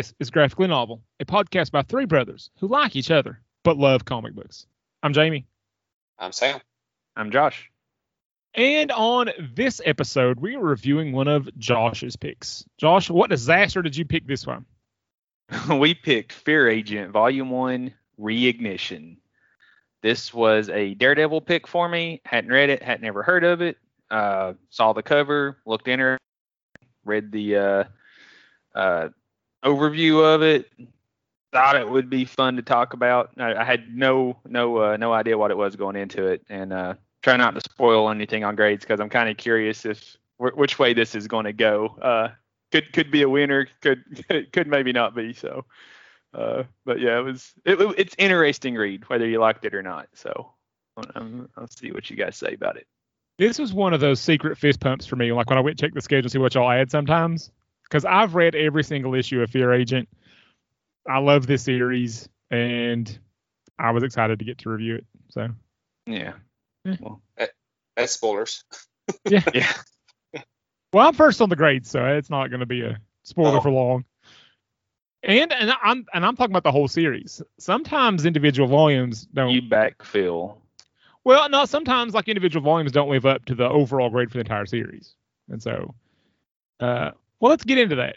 This is Graphically Novel, a podcast by three brothers who like each other but love comic books. I'm Jamie. I'm Sam. I'm Josh. And on this episode, we are reviewing one of Josh's picks. Josh, what disaster did you pick this one? we picked Fear Agent Volume 1 Reignition. This was a Daredevil pick for me. Hadn't read it, hadn't ever heard of it. Uh, saw the cover, looked in her, read the uh, uh, overview of it. Thought it would be fun to talk about. I, I had no no uh, no idea what it was going into it, and uh, try not to spoil anything on grades because I'm kind of curious if wh- which way this is going to go. Uh, could could be a winner, could could maybe not be. So, uh, but yeah, it was it, it's interesting read whether you liked it or not. So, um, I'll see what you guys say about it. This was one of those secret fist pumps for me. Like when I went check the schedule, see what y'all add sometimes. Because I've read every single issue of Fear Agent. I love this series, and I was excited to get to review it. So Yeah. Yeah. Well, That's spoilers. yeah. yeah. Well, I'm first on the grade, so it's not going to be a spoiler Oh. for long. And and I'm and I'm talking about the whole series. Sometimes individual volumes don't. You backfill. well, no, sometimes like individual volumes don't live up to the overall grade for the entire series. And so, uh, well, let's get into that.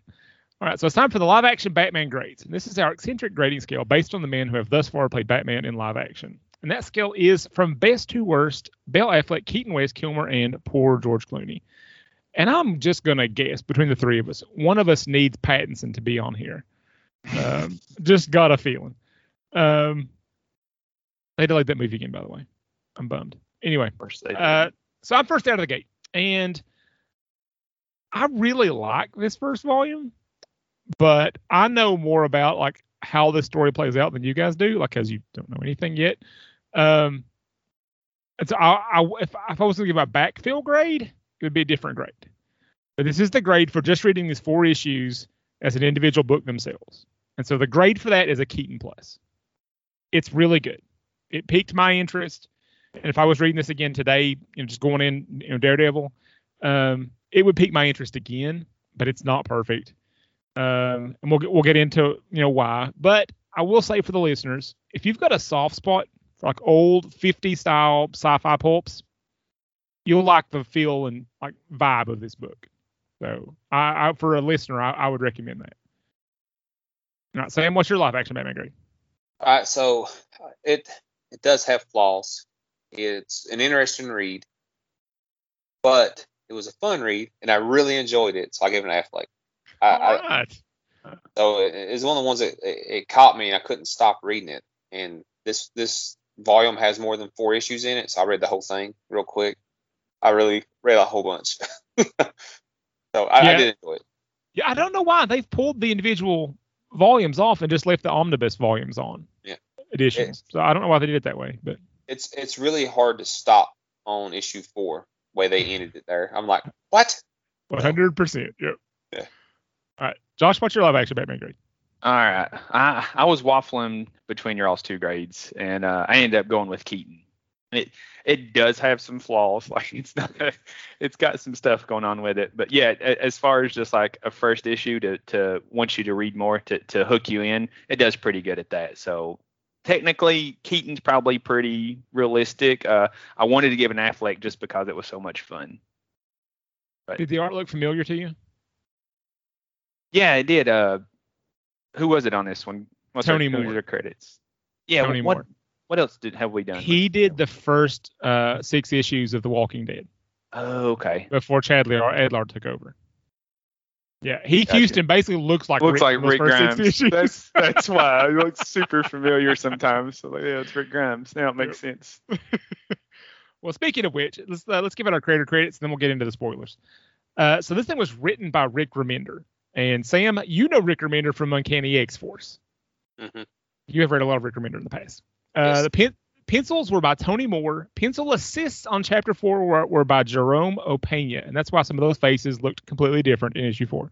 All right, so it's time for the live action Batman grades. And this is our eccentric grading scale based on the men who have thus far played Batman in live action. And that scale is from best to worst Bale Affleck, Keaton West, Kilmer, and poor George Clooney. And I'm just going to guess between the three of us, one of us needs Pattinson to be on here. Um, just got a feeling. Um, they delayed that movie again, by the way. I'm bummed. Anyway, uh, so I'm first out of the gate, and I really like this first volume, but I know more about like how this story plays out than you guys do, like as you don't know anything yet. Um, and so I, I if, if I was to give a backfill grade, it would be a different grade. But this is the grade for just reading these four issues as an individual book themselves. And so the grade for that is a Keaton plus. It's really good. It piqued my interest. And if I was reading this again today, you know, just going in, you know, Daredevil, um, it would pique my interest again, but it's not perfect. Um, and we'll we'll get into you know why. But I will say for the listeners, if you've got a soft spot for like old 50 style sci-fi pulps, you'll like the feel and like vibe of this book. So I, I for a listener, I, I would recommend that. All right, Sam, what's your live action Batman grade? All right, so uh, it it does have flaws. It's an interesting read, but it was a fun read, and I really enjoyed it. So I gave it an Affleck. I, All I, so it, it's one of the ones that it, it caught me, and I couldn't stop reading it. And this this volume has more than four issues in it, so I read the whole thing real quick. I really read a whole bunch. so I, I Yeah. did enjoy it. Yeah, I don't know why they've pulled the individual volumes off and just left the omnibus volumes on. Yeah. Editions. So I don't know why they did it that way, but it's it's really hard to stop on issue four way they ended it there. I'm like, what? 100%. Yep. Yeah. All right, Josh, what's your live action Batman grade? All right. I I was waffling between your all's two grades, and uh, I ended up going with Keaton. It it does have some flaws. Like it's not. It's got some stuff going on with it, but yeah, a- as far as just like a first issue to to want you to read more to to hook you in, it does pretty good at that. So technically, Keaton's probably pretty realistic. Uh, I wanted to give an Affleck just because it was so much fun. Right. Did the art look familiar to you? Yeah, it did. Uh, who was it on this one? What's Tony our, Moore. credits? Yeah, Tony what Moore. what else did have we done? He did the first uh, six issues of The Walking Dead Oh, okay. before Charlie or Adlard took over. Yeah, Heath Gotcha. Huston basically looks like looks Rick like in Rick Grimes. That's that's why it looks super familiar sometimes. So like, yeah, it's Rick Grimes. Now it makes sense. Well, speaking of which, let's uh, let's give it our creator credits, and then we'll get into the spoilers. Uh, so this thing was written by Rick Remender, and Sam, you know Rick Remender from Uncanny X Force. Mhm. You have read a lot of Rick Remender in the past. Uh, Yes. The pen- pencils were by Tony Moore. Pencil assists on chapter four were, were by Jerome Opena, and that's why some of those faces looked completely different in issue four.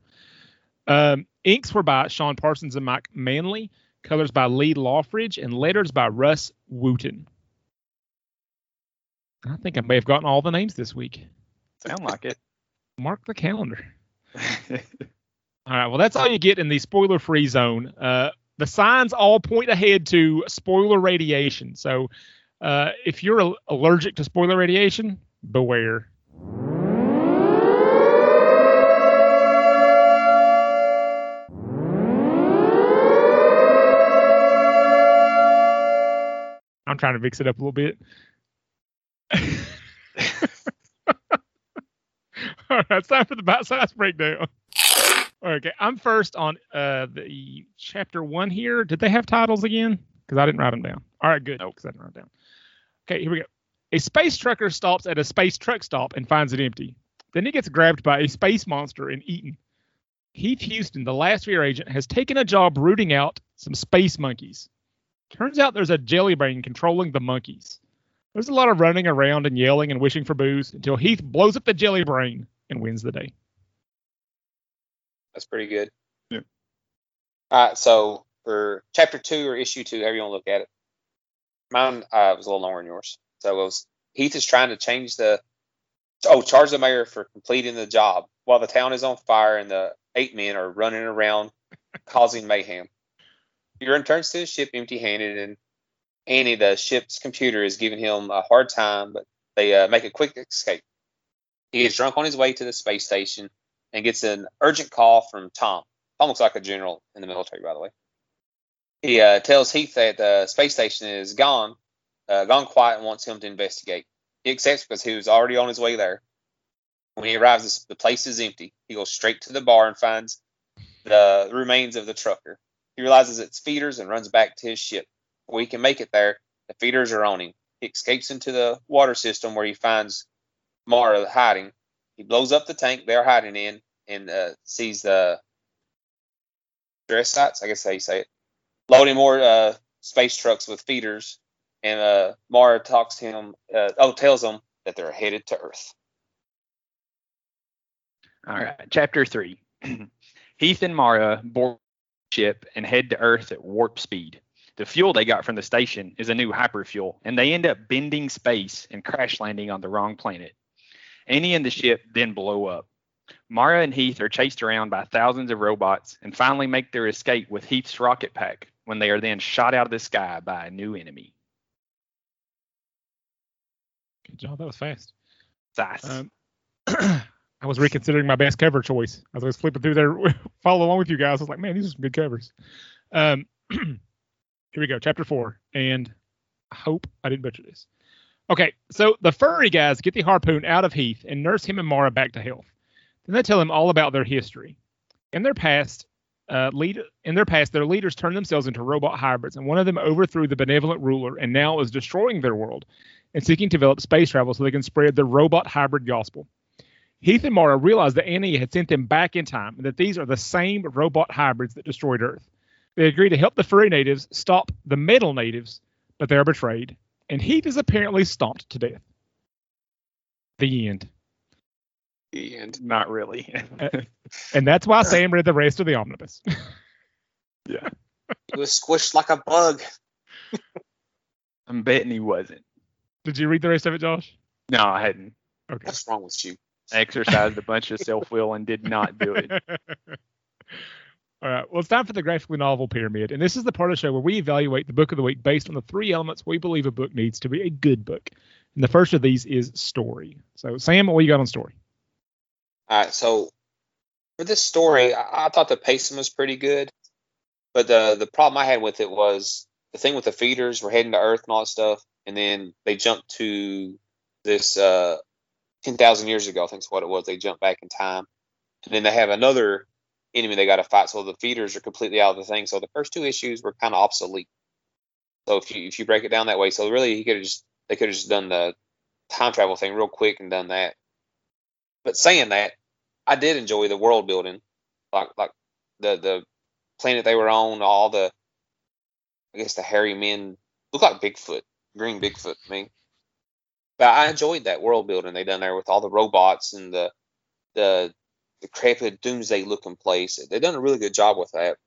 Um, inks were by Sean Parsons and Mike Manley. Colors by Lee Loughridge, and letters by Rus Wooton. I think I may have gotten all the names this week. Sound like it. Mark the calendar. All right. Well, that's all you get in the spoiler-free zone. Uh, the signs all point ahead to spoiler radiation. So, uh, if you're al- allergic to spoiler radiation, beware. I'm trying to mix it up a little bit. All right, it's time for the bite size breakdown. Okay, I'm first on uh the chapter one here. Did they have titles again? Because I didn't write them down. All right, good. Nope. Because I didn't write them down. Okay, here we go. A space trucker stops at a space truck stop and finds it empty. Then he gets grabbed by a space monster and eaten. Heath Huston, the last fear agent, has taken a job rooting out some space monkeys. Turns out there's a jelly brain controlling the monkeys. There's a lot of running around and yelling and wishing for booze until Heath blows up the jelly brain and wins the day. That's pretty good. Yeah. All right, so for chapter two or issue two, however you want to look at it, mine uh, was a little longer than yours. So it was Heath is trying to change the oh charge the mayor for completing the job while the town is on fire and the eight men are running around causing mayhem. He returns to his ship empty-handed, and Annie, the ship's computer, is giving him a hard time, but they uh, make a quick escape. He is drunk on his way to the space station and gets an urgent call from Tom. Tom looks like a general in the military, by the way. He uh, tells Heath that the space station is gone, uh, gone quiet, and wants him to investigate. He accepts because he was already on his way there. When he arrives, the place is empty. He goes straight to the bar and finds the remains of the trucker. He realizes it's feeders and runs back to his ship. Before he can make it there, the feeders are on him. He escapes into the water system where he finds Mara hiding. He blows up the tank they're hiding in and uh, sees the stress sites, I guess how you say it, loading more uh, space trucks with feeders. And uh, Mara talks to him, uh, oh, tells him that they're headed to Earth. All right, chapter three. Heath and Mara board ship and head to Earth at warp speed. The fuel they got from the station is a new hyperfuel, and they end up bending space and crash landing on the wrong planet. Annie and the ship then blow up. Mara and Heath are chased around by thousands of robots and finally make their escape with Heath's rocket pack when they are then shot out of the sky by a new enemy. Good job. That was fast. Size. Um, I was reconsidering my best cover choice as I was flipping through there, follow along with you guys. I was like, man, these are some good covers. Um, here we go, chapter four, and I hope I didn't butcher this. Okay, so the furry guys get the harpoon out of Heath and nurse him and Mara back to health. Then they tell him all about their history. In their past, uh, lead in their past, their leaders turned themselves into robot hybrids, and one of them overthrew the benevolent ruler and now is destroying their world and seeking to develop space travel so they can spread the robot hybrid gospel. Heath and Mara realize that Annie had sent them back in time and that these are the same robot hybrids that destroyed Earth. They agree to help the furry natives stop the metal natives, but they are betrayed, and he is apparently stomped to death. The end. The end. Not really. And that's why Sam read the rest of the omnibus. yeah. He was squished like a bug. I'm betting he wasn't. Did you read the rest of it, Josh? No, I hadn't. Okay. What's wrong with you? I Exercised a bunch of self will and did not do it. All right. Well, it's time for the graphic novel pyramid, and this is the part of the show where we evaluate the book of the week based on the three elements we believe a book needs to be a good book. And the first of these is story. So, Sam, what you got on story? All right, so for this story, I, I thought the pacing was pretty good, but the the problem I had with it was the thing with the feeders. We're heading to Earth and all that stuff, and then they jumped to this uh, ten thousand years ago. I think is what it was. They jumped back in time, and then they have another enemy they got to fight. So the feeders are completely out of the thing. So the first two issues were kind of obsolete. So if you if you break it down that way, so really he could have just they could have just done the time travel thing real quick and done that. But saying that, I did enjoy the world building, like like the the planet they were on, all the I guess the hairy men look like Bigfoot, green Bigfoot to me. But I enjoyed that world building they done there with all the robots and the the crappy doomsday looking place. They've done a really good job with that.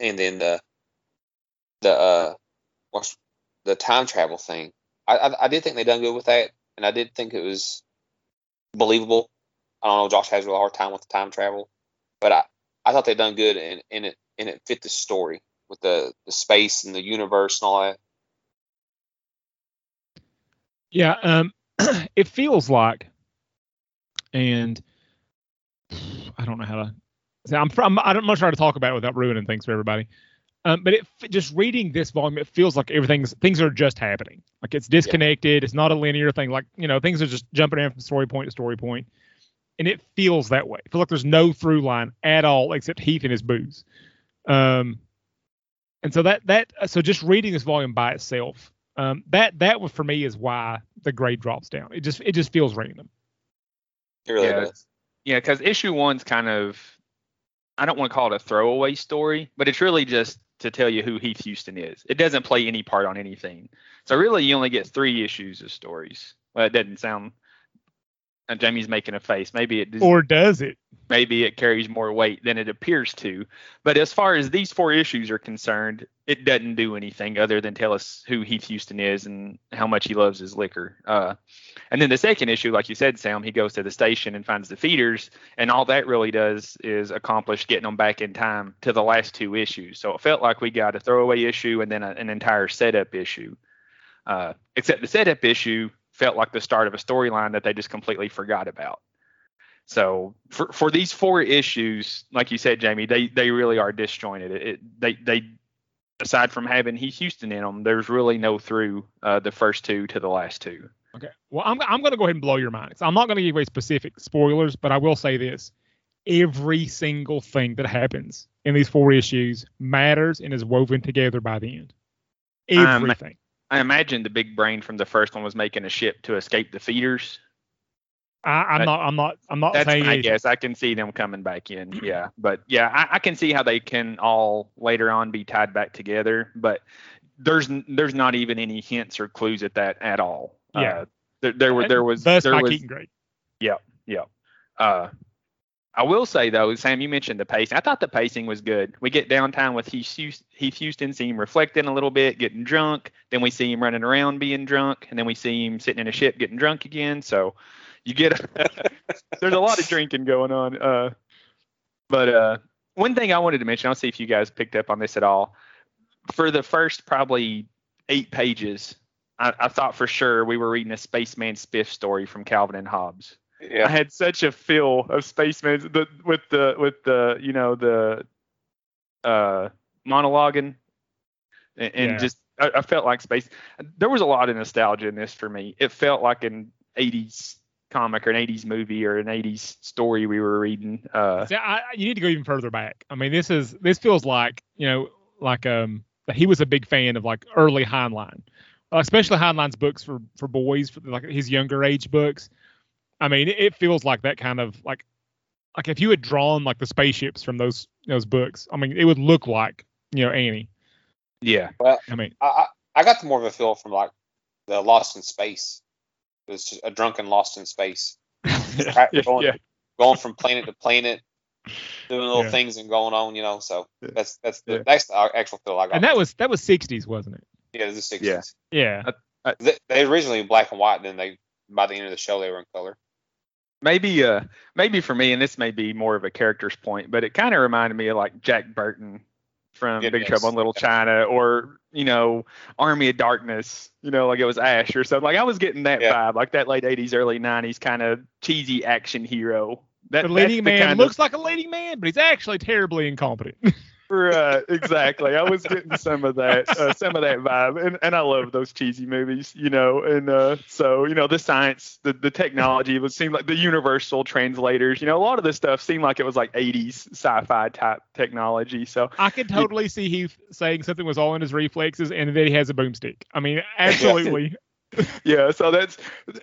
And then the the uh what's the time travel thing. I, I I did think they done good with that, and I did think it was believable. I don't know. Josh has a real hard time with the time travel, but I I thought they done good and, and it and it fit the story with the the space and the universe and all that. Yeah, um, it feels like, and I don't know how to. Say, I'm, I'm I'm not trying to talk about it without ruining things for everybody. Um, but it just reading this volume, it feels like everything's things are just happening. Like it's disconnected. Yeah. It's not a linear thing. Like you know, things are just jumping in from story point to story point, and it feels that way. I feel like there's no through line at all except Heath and his booze. Um, and so that that so just reading this volume by itself, um, that that was for me is why the grade drops down. It just it just feels random. It really yeah. does. Yeah, because issue one's kind of I don't want to call it a throwaway story, but it's really just to tell you who Heath Huston is. It doesn't play any part on anything. So really, you only get three issues of stories. Well, it doesn't sound. And Jamie's making a face. Maybe it does, or does it? Maybe it carries more weight than it appears to. But as far as these four issues are concerned, it doesn't do anything other than tell us who Heath Huston is and how much he loves his liquor. Uh, and then the second issue, like you said, Sam, he goes to the station and finds the feeders, and all that really does is accomplish getting them back in time to the last two issues. So it felt like we got a throwaway issue and then a, an entire setup issue. Uh, except the setup issue felt like the start of a storyline that they just completely forgot about. So for for these four issues, like you said, Jamie, they they really are disjointed. It, it they they aside from having Heath Huston in them, there's really no through uh, the first two to the last two. Okay. Well, I'm, I'm going to go ahead and blow your mind. I'm not going to give away specific spoilers, but I will say this. Every single thing that happens in these four issues matters and is woven together by the end. Everything. Um, I imagine the big brain from the first one was making a ship to escape the feeders. I, am not. I'm not. I'm not that's saying. I guess I can see them coming back in. Yeah, but yeah, I, I, can see how they can all later on be tied back together. But there's there's not even any hints or clues at that at all. Yeah. Uh, there, there were there was Thus there my was grade. yeah yeah. Uh, I will say though, Sam, you mentioned the pacing. I thought the pacing was good. We get downtime with Heath, Huston, see him reflecting a little bit, getting drunk. Then we see him running around being drunk, and then we see him sitting in a ship getting drunk again. So you get there's a lot of drinking going on. Uh, but uh, one thing I wanted to mention, I'll see if you guys picked up on this at all. For the first probably eight pages, I, I thought for sure we were reading a Spaceman Spiff story from Calvin and Hobbes. Yeah. I had such a feel of Spaceman the, with the with the you know the uh monologuing and, and yeah. just I, I, felt like space. There was a lot of nostalgia in this for me. It felt like an 80s comic or an 80s movie or an 80s story we were reading. Uh, See, I, you need to go even further back. I mean, this is this feels like you know like um he was a big fan of like early Heinlein especially Heinlein's books for for boys, for like his younger age books. I mean, it, it, feels like that kind of like like if you had drawn like the spaceships from those those books, I mean, it would look like you know Annie. Yeah. Well, I mean, I I got more of a feel from like the Lost in Space. It's just a drunken Lost in Space. yeah, going, yeah. going from planet to planet, doing little Yeah. things and going on, you know. So that's that's the Yeah. that's the actual feel I got. and that was that was 60s, wasn't it? yeah, the sixties. Yeah. Yeah. They, they originally in black and white, then they by the end of the show they were in color. Maybe uh maybe for me, and this may be more of a character's point, but it kind of reminded me of like Jack Burton from It Big is. Trouble in Little China, or you know Army of Darkness, you know, like it was Ash or something. Like I was getting that Yeah. vibe, like that late '80s, early '90s kind of cheesy action hero. That The that's leading the man kind of- looks like a leading man, but he's actually terribly incompetent. Right, exactly. I was getting some of that, uh, some of that vibe, and, and I love those cheesy movies, you know. And uh, so, you know, the science, the, the technology would seem like the universal translators. You know, a lot of this stuff seemed like it was like 80s sci-fi type technology. So, I could totally see Heath saying something was all in his reflexes and then he has a boomstick. I mean, absolutely. yeah, so that's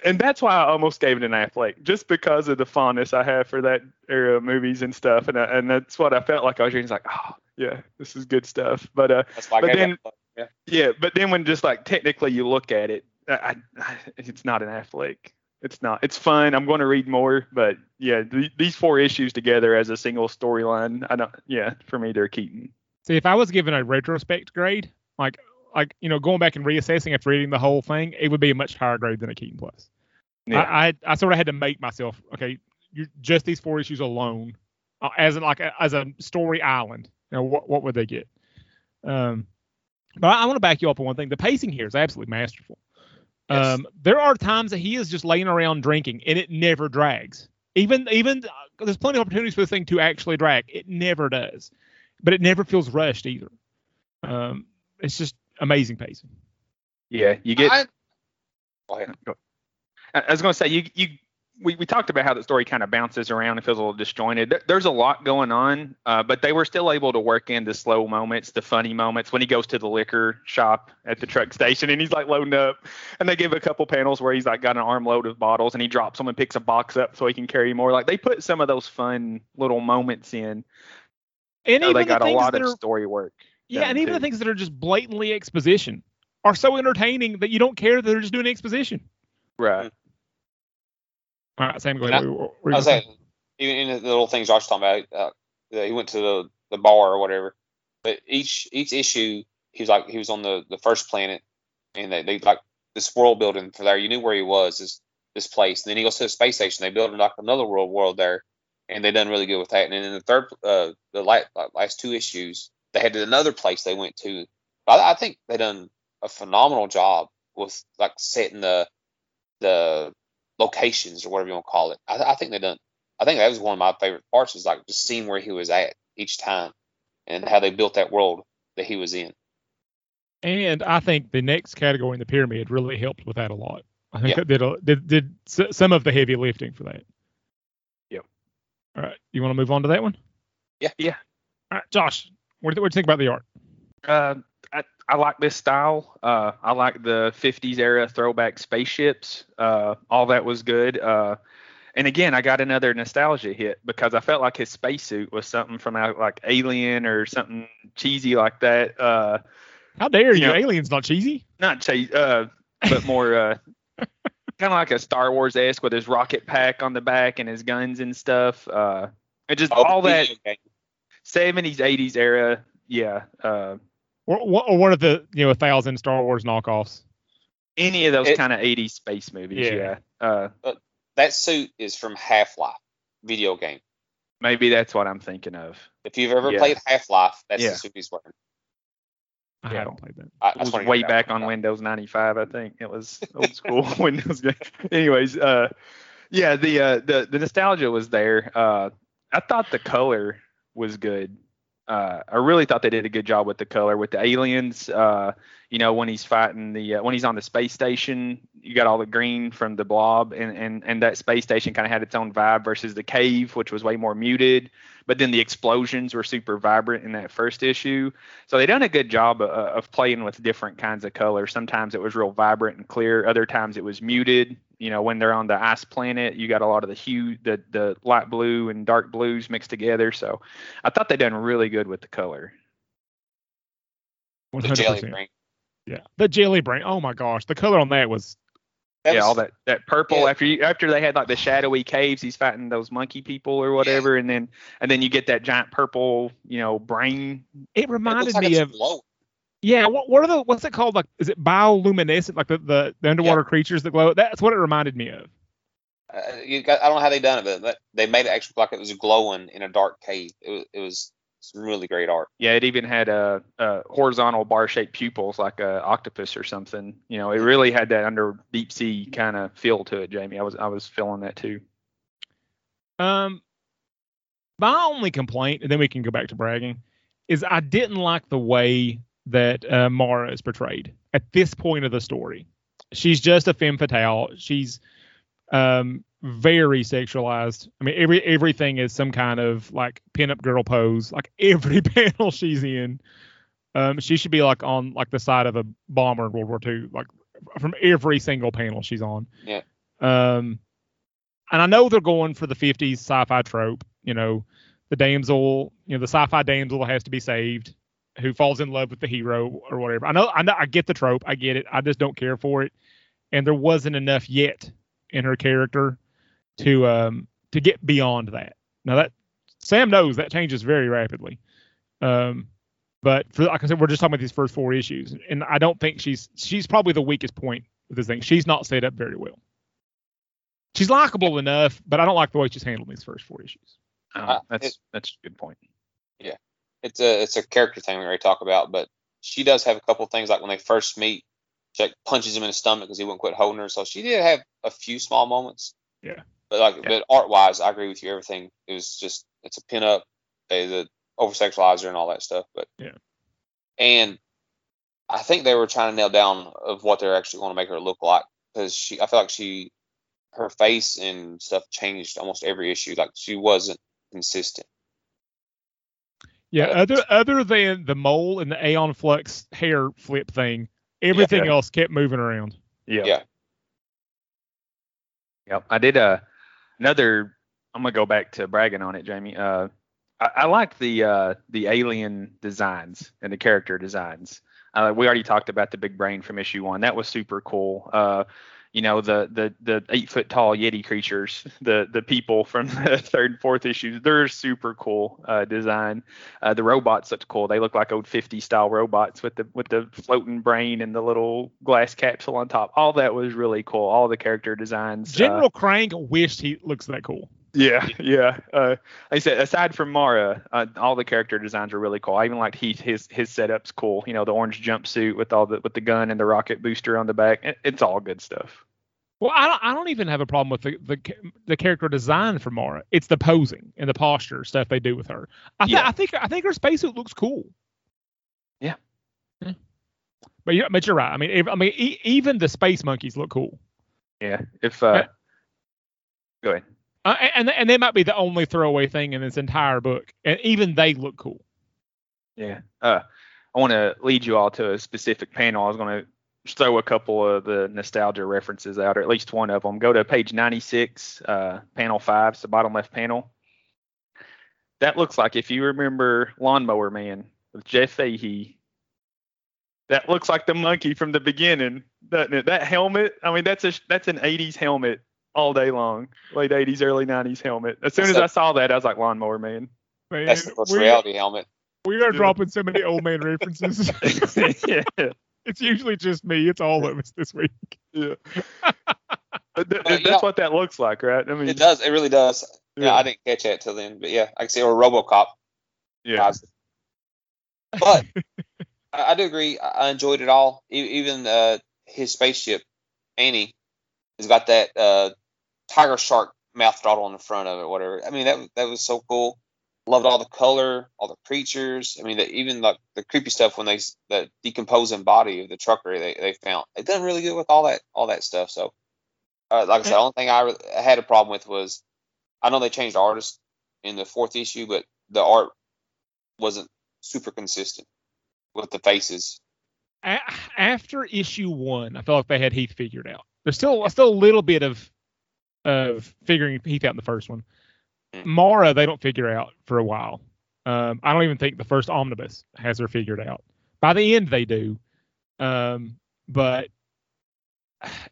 and that's why I almost gave it an Affleck, just because of the fondness I have for that era of movies and stuff, and I, and that's what I felt like I was reading. It's like, oh yeah, this is good stuff. But uh, That's why I But gave then- Yeah. Yeah, but then when just like technically you look at it, I, I, it's not an Affleck. It's not. It's fun. I'm going to read more, but yeah, th- these four issues together as a single storyline, I don't. Yeah, for me they're Keaton. See, if I was given a retrospect grade, like like you know, going back and reassessing after reading the whole thing, it would be a much higher grade than a Keaton Plus. Yeah. I, I I sort of had to make myself okay. You just these four issues alone uh, as in like a, as a story island. You know, what what would they get? Um, but I, I want to back you up on one thing. The pacing here is absolutely masterful. Yes. Um, there are times that he is just laying around drinking, and it never drags. Even even uh, there's plenty of opportunities for the thing to actually drag. It never does, but it never feels rushed either. Um, it's just amazing pacing. Yeah, you get. I. I I was going to say you you we, we talked about how the story kind of bounces around and feels a little disjointed. There's a lot going on, uh, but they were still able to work in the slow moments, the funny moments when he goes to the liquor shop at the truck station and he's like loading up, and they give a couple panels where he's like got an armload of bottles and he drops them and picks a box up so he can carry more. Like they put some of those fun little moments in. And So even they got the a lot that of are story work. yeah, and even the things that are just blatantly exposition are so entertaining that you don't care that they're just doing exposition. Right. All right, Sam, go ahead. I- What- what were you I was gonna saying, even in the little things Josh was talking about, uh, he went to the, the bar or whatever. But each each issue, he was like he was on the, the first planet, and they, they like this world building for there. You knew where he was, this this place. And then he goes to the space station. They build like another world world there, and they done really good with that. And then in the third, uh, the last, last two issues, they had another place they went to. I, I think they done a phenomenal job with like setting the the locations or whatever you want to call it. I, I think they done. I think that was one of my favorite parts. Was like just seeing where he was at each time, and how they built that world that he was in. And I think the next category in the pyramid really helped with that a lot. I think Yeah. it did, a, did did some of the heavy lifting for that. Yep. All right, you want to move on to that one? Yeah. Yeah. All right, Josh, what do, what do you think about the art? Uh, I, I like this style. Uh, I like the 50s era throwback spaceships. Uh, all that was good. Uh, and again, I got another nostalgia hit because I felt like his spacesuit was something from out like Alien or something cheesy like that. Uh, How dare you? Yeah. Alien's not cheesy. not cheesy, uh, but more uh, kind of like a Star Wars esque with his rocket pack on the back and his guns and stuff. Uh, and just Oh, all that video 70s, 80s era. Yeah. Or, or one of the you know a thousand Star Wars knockoffs. any of those kind of 80s space movies. Yeah. Yeah. Uh, That suit is from Half Life video game. maybe that's what I'm thinking of. If you've ever Yeah. played Half Life, that's Yeah. the suit he's wearing. I Yeah. haven't played that. I, It was I way back on that. Windows 95, I think. It was old school Windows game. Anyways, uh, yeah, the uh, the the nostalgia was there. Uh, I thought the color was good. Uh, I really thought they did a good job with the color with the aliens. Uh, you know, when he's fighting the uh, when he's on the space station, you got all the green from the blob, and and and that space station kind of had its own vibe versus the cave, which was way more muted. But then the explosions were super vibrant in that first issue. So they done a good job of, of playing with different kinds of colors. Sometimes it was real vibrant and clear. Other times it was muted. You know, when they're on the ice planet, you got a lot of the hue, the the light blue and dark blues mixed together. So I thought they done really good with the color. One The hundred jelly percent. Brain. Yeah, the jelly brain. Oh my gosh, the color on that was That yeah, was- all that that purple Yeah. after you after they had like the shadowy caves, he's fighting those monkey people or whatever, and then and then you get that giant purple, you know, brain. it It reminded looks like me it's of glowing. yeah. What what are the what's it called? Like is it bioluminescent? Like the the, the underwater creatures that glow. That's what it reminded me of. Uh, you got, I don't know how they done it, but they made it actually look like it was glowing in a dark cave. It was, it was some really great art. Yeah, it even had a, a horizontal bar-shaped pupils like a octopus or something. You know, it really had that under deep sea kind of feel to it, Jamie. I was I was feeling that too. Um, my only complaint, and then we can go back to bragging, is I didn't like the way that uh, Mara is portrayed at this point of the story. She's just a femme fatale. She's um very sexualized. I mean, every everything is some kind of like pinup girl pose. Like every panel she's in, um, she should be like on like the side of a bomber in World War II. Like from every single panel she's on. Yeah. Um, and I know they're going for the 50s sci-fi trope. You know, the damsel, you know, the sci-fi damsel has to be saved, who falls in love with the hero or whatever. I know, I know, I get the trope. I get it. I just don't care for it. And there wasn't enough yet in her character to um to get beyond that. Now that Sam knows that changes very rapidly. Um, but for like I said, we're just talking about these first four issues, and I don't think she's she's probably the weakest point of this thing. She's not set up very well. She's likable enough, but I don't like the way she's handled these first four issues. Um, Uh, that's it- that's a good point. Yeah, it's a it's a character thing we already talk about, but she does have a couple things like when they first meet, she like punches him in the stomach because he wouldn't quit holding her. So she did have a few small moments. Yeah. But like, Yeah. but art wise, I agree with you. Everything it was just it's a pin up, the over sexualizer and all that stuff. But Yeah. and I think they were trying to nail down of what they're actually going to make her look like because she I feel like she her face and stuff changed almost every issue. Like she wasn't consistent. Yeah, Uh, other other than the mole and the Aeon Flux hair flip thing, everything Yeah. else kept moving around. Yeah. Yeah. Yep. I did uh, another. I'm gonna go back to bragging on it, Jamie. Uh, I, like the uh, the alien designs and the character designs. Uh, we already talked about the big brain from issue one. That was super cool. Uh, you know the the the eight foot tall yeti creatures, the the people from the third and fourth issues. They're super cool uh, design. Uh, the robots looked cool. They look like old 50 style robots with the with the floating brain and the little glass capsule on top. All that was really cool. All the character designs. uh, General Crank wished he looks that cool. Yeah, yeah. Uh, like I said, aside from Mara, uh, all the character designs are really cool. I even liked Heath. His his setup's cool. You know, the orange jumpsuit with all the with the gun and the rocket booster on the back. It, it's all good stuff. Well, I don't, I don't even have a problem with the, the the character design for Mara. It's the posing and the posture stuff they do with her. I, th- Yeah. I think I think her spacesuit looks cool. Yeah. Yeah. But you but you're right. I mean, if, I mean, e- even the space monkeys look cool. Yeah. If uh, Right. go ahead. Uh, and and they might be the only throwaway thing in this entire book, and even they look cool. Yeah. Uh, I want to lead you all to a specific panel. I was going to throw a couple of the nostalgia references out, or at least one of them. Go to page 96, uh, panel five, the bottom left panel. That looks like if you remember Lawnmower Man with Jeff Fahey. That looks like the monkey from the beginning, doesn't it? That helmet. I mean, that's a that's an 80s helmet all day long, late 80s, early 90s helmet. As soon That's as the- I saw that, I was like Lawnmower Man. Man, That's the first we, reality helmet. we are Yeah. dropping so many old man references. yeah. it's usually just me. It's all of us this week. Yeah. But th- that's know- what that looks like, right? I mean, It does. It really does. Yeah, Yeah. I didn't catch that till then, but yeah, I can see or RoboCop. yeah. guys. But I, I do agree. I, I enjoyed it all. E- even uh, his spaceship, Annie, has got that uh, tiger shark mouth throttle on the front of it. Whatever. I mean, that that was so cool. Loved all the color, all the creatures. I mean, the, even like the creepy stuff when they the decomposing body of the trucker they, they found. They done really good with all that all that stuff. So, uh, like I said, the only thing I, re- I had a problem with was I know they changed artists in the fourth issue, but the art wasn't super consistent with the faces. A- after issue one, I felt like they had Heath figured out. There's still still a little bit of of figuring Heath out in the first one. Mm. Mara, they don't figure out for a while. Um, I don't even think the first omnibus has her figured out. By the end, they do. Um, but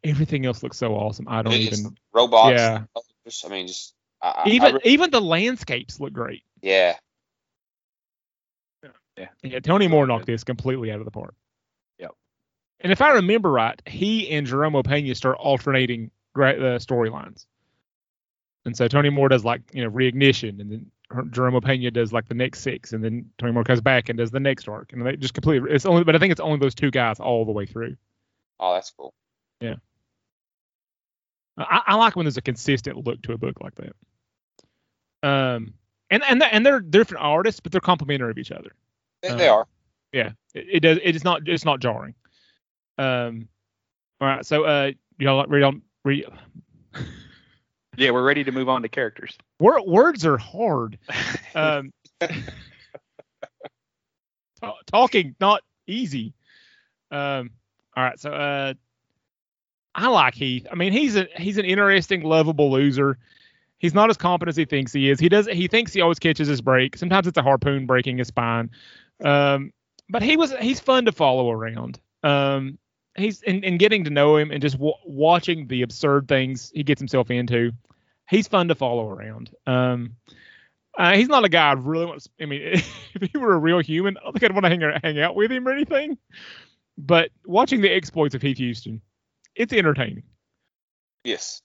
everything else looks so awesome. I don't It's even. robots. Yeah. Just, I mean, just I, I- I Even even the landscapes look great. yeah. Yeah, Yeah. Tony Moore knocked this completely out of the park. And if I remember right, he and Jerome Pena start alternating gra- uh, storylines. And so Tony Moore does like you know reignition, and then Jerome Pena does like the next six, and then Tony Moore comes back and does the next arc, and they just completely. It's only, but I think it's only those two guys all the way through. Oh, that's cool. I, I like when there's a consistent look to a book like that. Um, and and and they're different artists, but they're complementary of each other. They, Uh, they are. yeah it, it does it is not it's not jarring um all right so uh y'all read on read. Yeah, we're ready to move on to characters. word, words are hard. Um ta- talking not easy. Um all right so uh i like heath. I mean he's a he's an interesting lovable loser. He's not as competent as he thinks he is. He does he thinks he always catches his break. Sometimes it's a harpoon breaking his spine. Um but he was he's fun to follow around. Um he's and, and getting to know him and just w- watching the absurd things he gets himself into he's fun to follow around um uh, he's not a guy I really want. To, I mean, if he were a real human, I don't think I'd want to hang hang out with him or anything. But watching the exploits of Heath Huston, it's entertaining. Yes.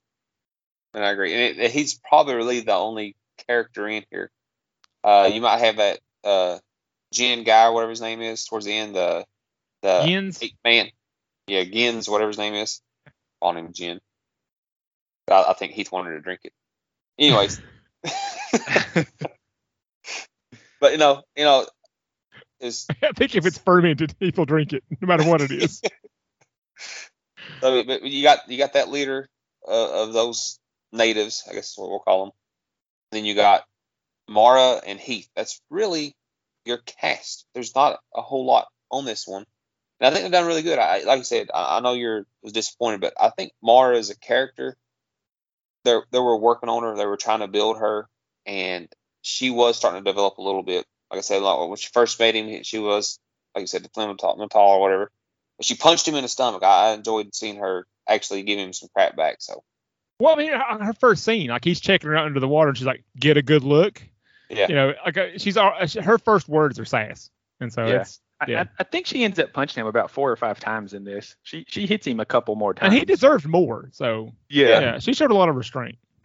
And I agree. And it, he's probably really the only character in here. Uh, you might have that uh, Jin guy, whatever his name is, towards the end. The the Yins. man, yeah, Gins, whatever his name is. Call him Jin. I, I think Heath wanted to drink it. Anyways, but you know, you know, is I think if it's fermented, people drink it, no matter what it is. So, but you got you got that leader uh, of those natives, I guess is what we'll call them. Then you got Mara and Heath. That's really your cast. There's not a whole lot on this one, and I think they've done really good. I like I said, I, I know you're was disappointed, but I think Mara is a character. They they were working on her. They were trying to build her, and she was starting to develop a little bit. Like I said, like when she first met him, she was like I said, the Flemmental or whatever. But she punched him in the stomach. I, I enjoyed seeing her actually give him some crap back. So Well, I mean, her first scene, like he's checking her out under the water, and she's like, "Get a good look." Yeah. You know, like uh, she's all her first words are sass, and so Yeah. it's Yeah. I, I think she ends up punching him about four or five times in this. She she hits him a couple more times. and he deserved more. So yeah. yeah, she showed a lot of restraint.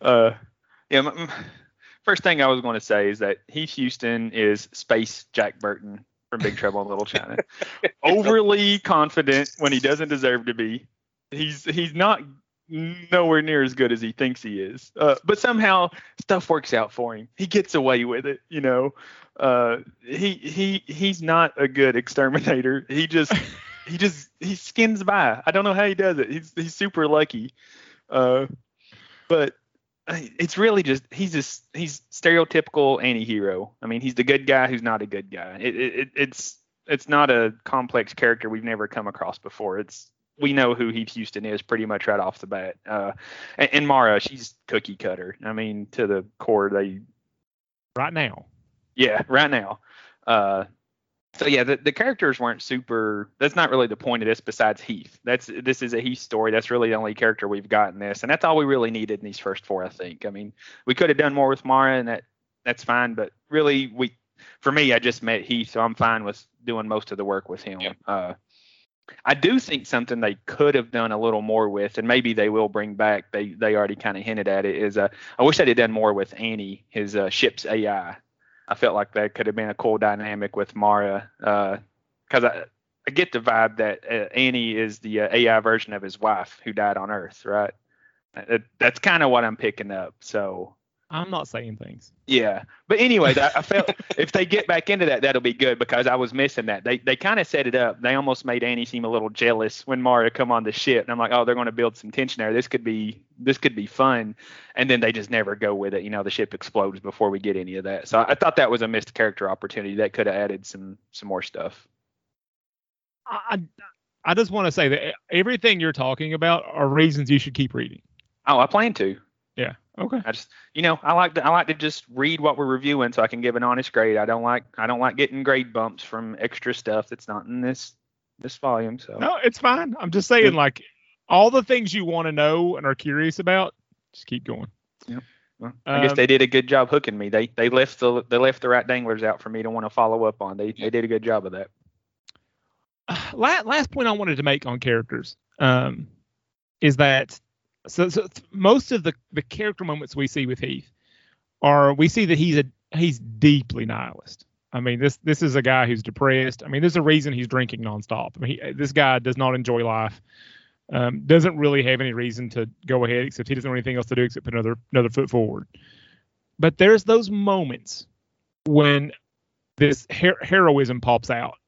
uh, yeah. m- m- First thing I was going to say is that Heath Huston is space Jack Burton from Big Trouble in Little China. Overly confident when he doesn't deserve to be. He's he's not nowhere near as good as he thinks he is. Uh, but somehow stuff works out for him. He gets away with it. You know. Uh, he he he's not a good exterminator. He just he just he skins by. I don't know how he does it. He's he's super lucky. Uh, but it's really just he's just he's stereotypical anti-hero. I mean, he's the good guy who's not a good guy. It, it, it it's it's not a complex character we've never come across before. It's we know who Heath Huston is pretty much right off the bat. Uh, and, and Mara, she's cookie cutter. I mean, to the core, they Right now, yeah, right now. Uh, so yeah, the, the characters weren't super. That's not really the point of this. Besides Heath, that's this is a Heath story. That's really the only character we've got in this, and that's all we really needed in these first four. I think. I mean, we could have done more with Mara, and that that's fine. But really, we for me, I just met Heath, so I'm fine with doing most of the work with him. Yeah. Uh, I do think something they could have done a little more with, and maybe they will bring back. They they already kind of hinted at it. Is uh, I wish they'd have done more with Annie, his uh, ship's AI. I felt like that could have been a cool dynamic with Mara, because I I get the vibe that uh, Annie is the uh, AI version of his wife who died on Earth, right? Uh, that's kind of what I'm picking up. So I'm not saying things. yeah, but anyway, I, I felt if they get back into that, that'll be good because I was missing that. They they kind of set it up. They almost made Annie seem a little jealous when Mario come on the ship, and I'm like, oh, they're going to build some tension there. This could be this could be fun, and then they just never go with it. You know, the ship explodes before we get any of that. So I thought that was a missed character opportunity that could have added some some more stuff. I I, I just want to say that everything you're talking about are reasons you should keep reading. Oh, I plan to. Yeah. Okay. I just, you know, I like to, I like to just read what we're reviewing so I can give an honest grade. I don't like, I don't like getting grade bumps from extra stuff that's not in this, this volume. So No, it's fine. I'm just saying, like, all the things you want to know and are curious about, just keep going. well, I guess Um, they did a good job hooking me. They, they left the, they left the right danglers out for me to want to follow up on. They, they did a good job of that. last, last point I wanted to make on characters um, is that so, so most of the, the character moments we see with Heath are we see that he's a he's deeply nihilist. I mean this this is a guy who's depressed. I mean there's a reason he's drinking nonstop. I mean he, this guy does not enjoy life. Um, doesn't really have any reason to go ahead except he doesn't have anything else to do except put another another foot forward. But there's those moments when this her- heroism pops out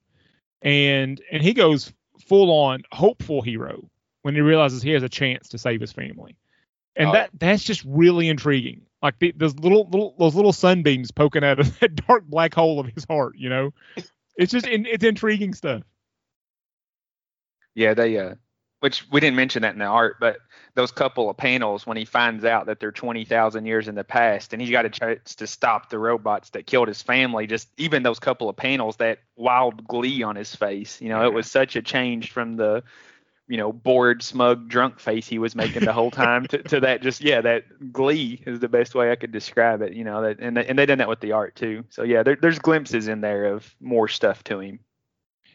and and he goes full on hopeful hero when he realizes he has a chance to save his family. And Oh. that that's just really intriguing. Like the, those little little those little sunbeams poking out of that dark black hole of his heart you know? It's just in, it's intriguing stuff. Yeah, they uh which we didn't mention that in the art, but those couple of panels when he finds out that they're 20,000 years in the past and he's got a chance to stop the robots that killed his family, just even those couple of panels, that wild glee on his face, you know, it was such a change from the, you know, bored, smug, drunk face he was making the whole time to, to that just, yeah, that glee is the best way I could describe it, you know, that, and, they, and they done that with the art too. So yeah, there, there's glimpses in there of more stuff to him.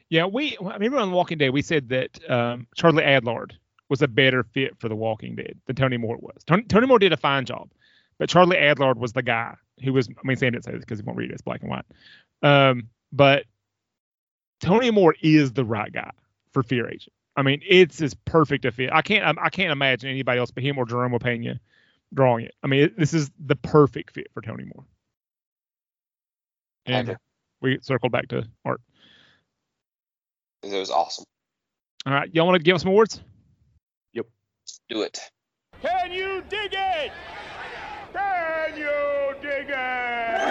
yeah we I remember on walking dead we said that um, charlie adlard was a better fit for the walking dead than tony moore was tony, tony moore did a fine job but Charlie Adlard was the guy who was. I mean, Sam didn't say this because he won't read it. It's black and white. Um, but Tony Moore is the right guy for Fear Agent. I mean, it's as perfect a fit. I can't. I can't imagine anybody else but him or Jerome Opeña drawing it. I mean, it, this is the perfect fit for Tony Moore. And Okay. we circled back to art. It was awesome. All right, y'all want to give us some awards? Yep. Do it. Can you dig it? Can you dig it?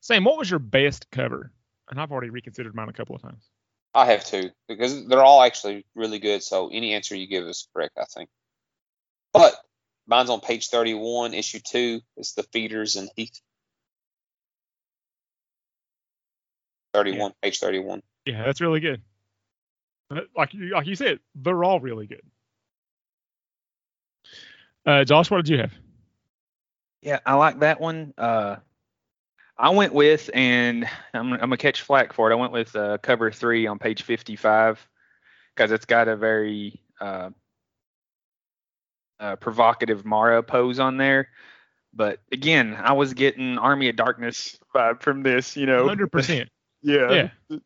Sam, what was your best cover? And I've already reconsidered mine a couple of times. I have two because they're all actually really good. So any answer you give is correct, I think. But mine's on page 31, issue two. It's the feeders and Heath. 31, page 31. Yeah, that's really good. Like you, like you said, they're all really good. Uh, Josh, what did you have? Yeah, I like that one. Uh, I went with, and I'm, I'm gonna catch flack for it. I went with uh, cover three on page 55 because it's got a very uh, uh, provocative Mara pose on there. But again, I was getting Army of Darkness vibe from this, you know. Hundred percent. yeah. Yeah.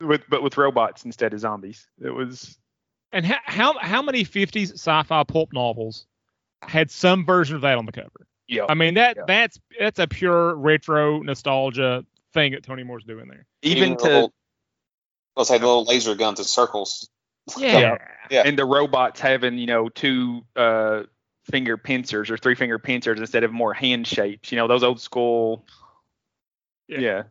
With but with robots instead of zombies. It was And how, how how many '50s sci-fi pulp novels had some version of that on the cover? Yeah. I mean that Yeah. that's that's a pure retro nostalgia thing that Tony Moore's doing there. even the to little, let's say the little laser guns and circles. Yeah. Yeah. and the robots having you know two uh finger pincers or three finger pincers instead of more hand shapes you know those old school Yeah. yeah,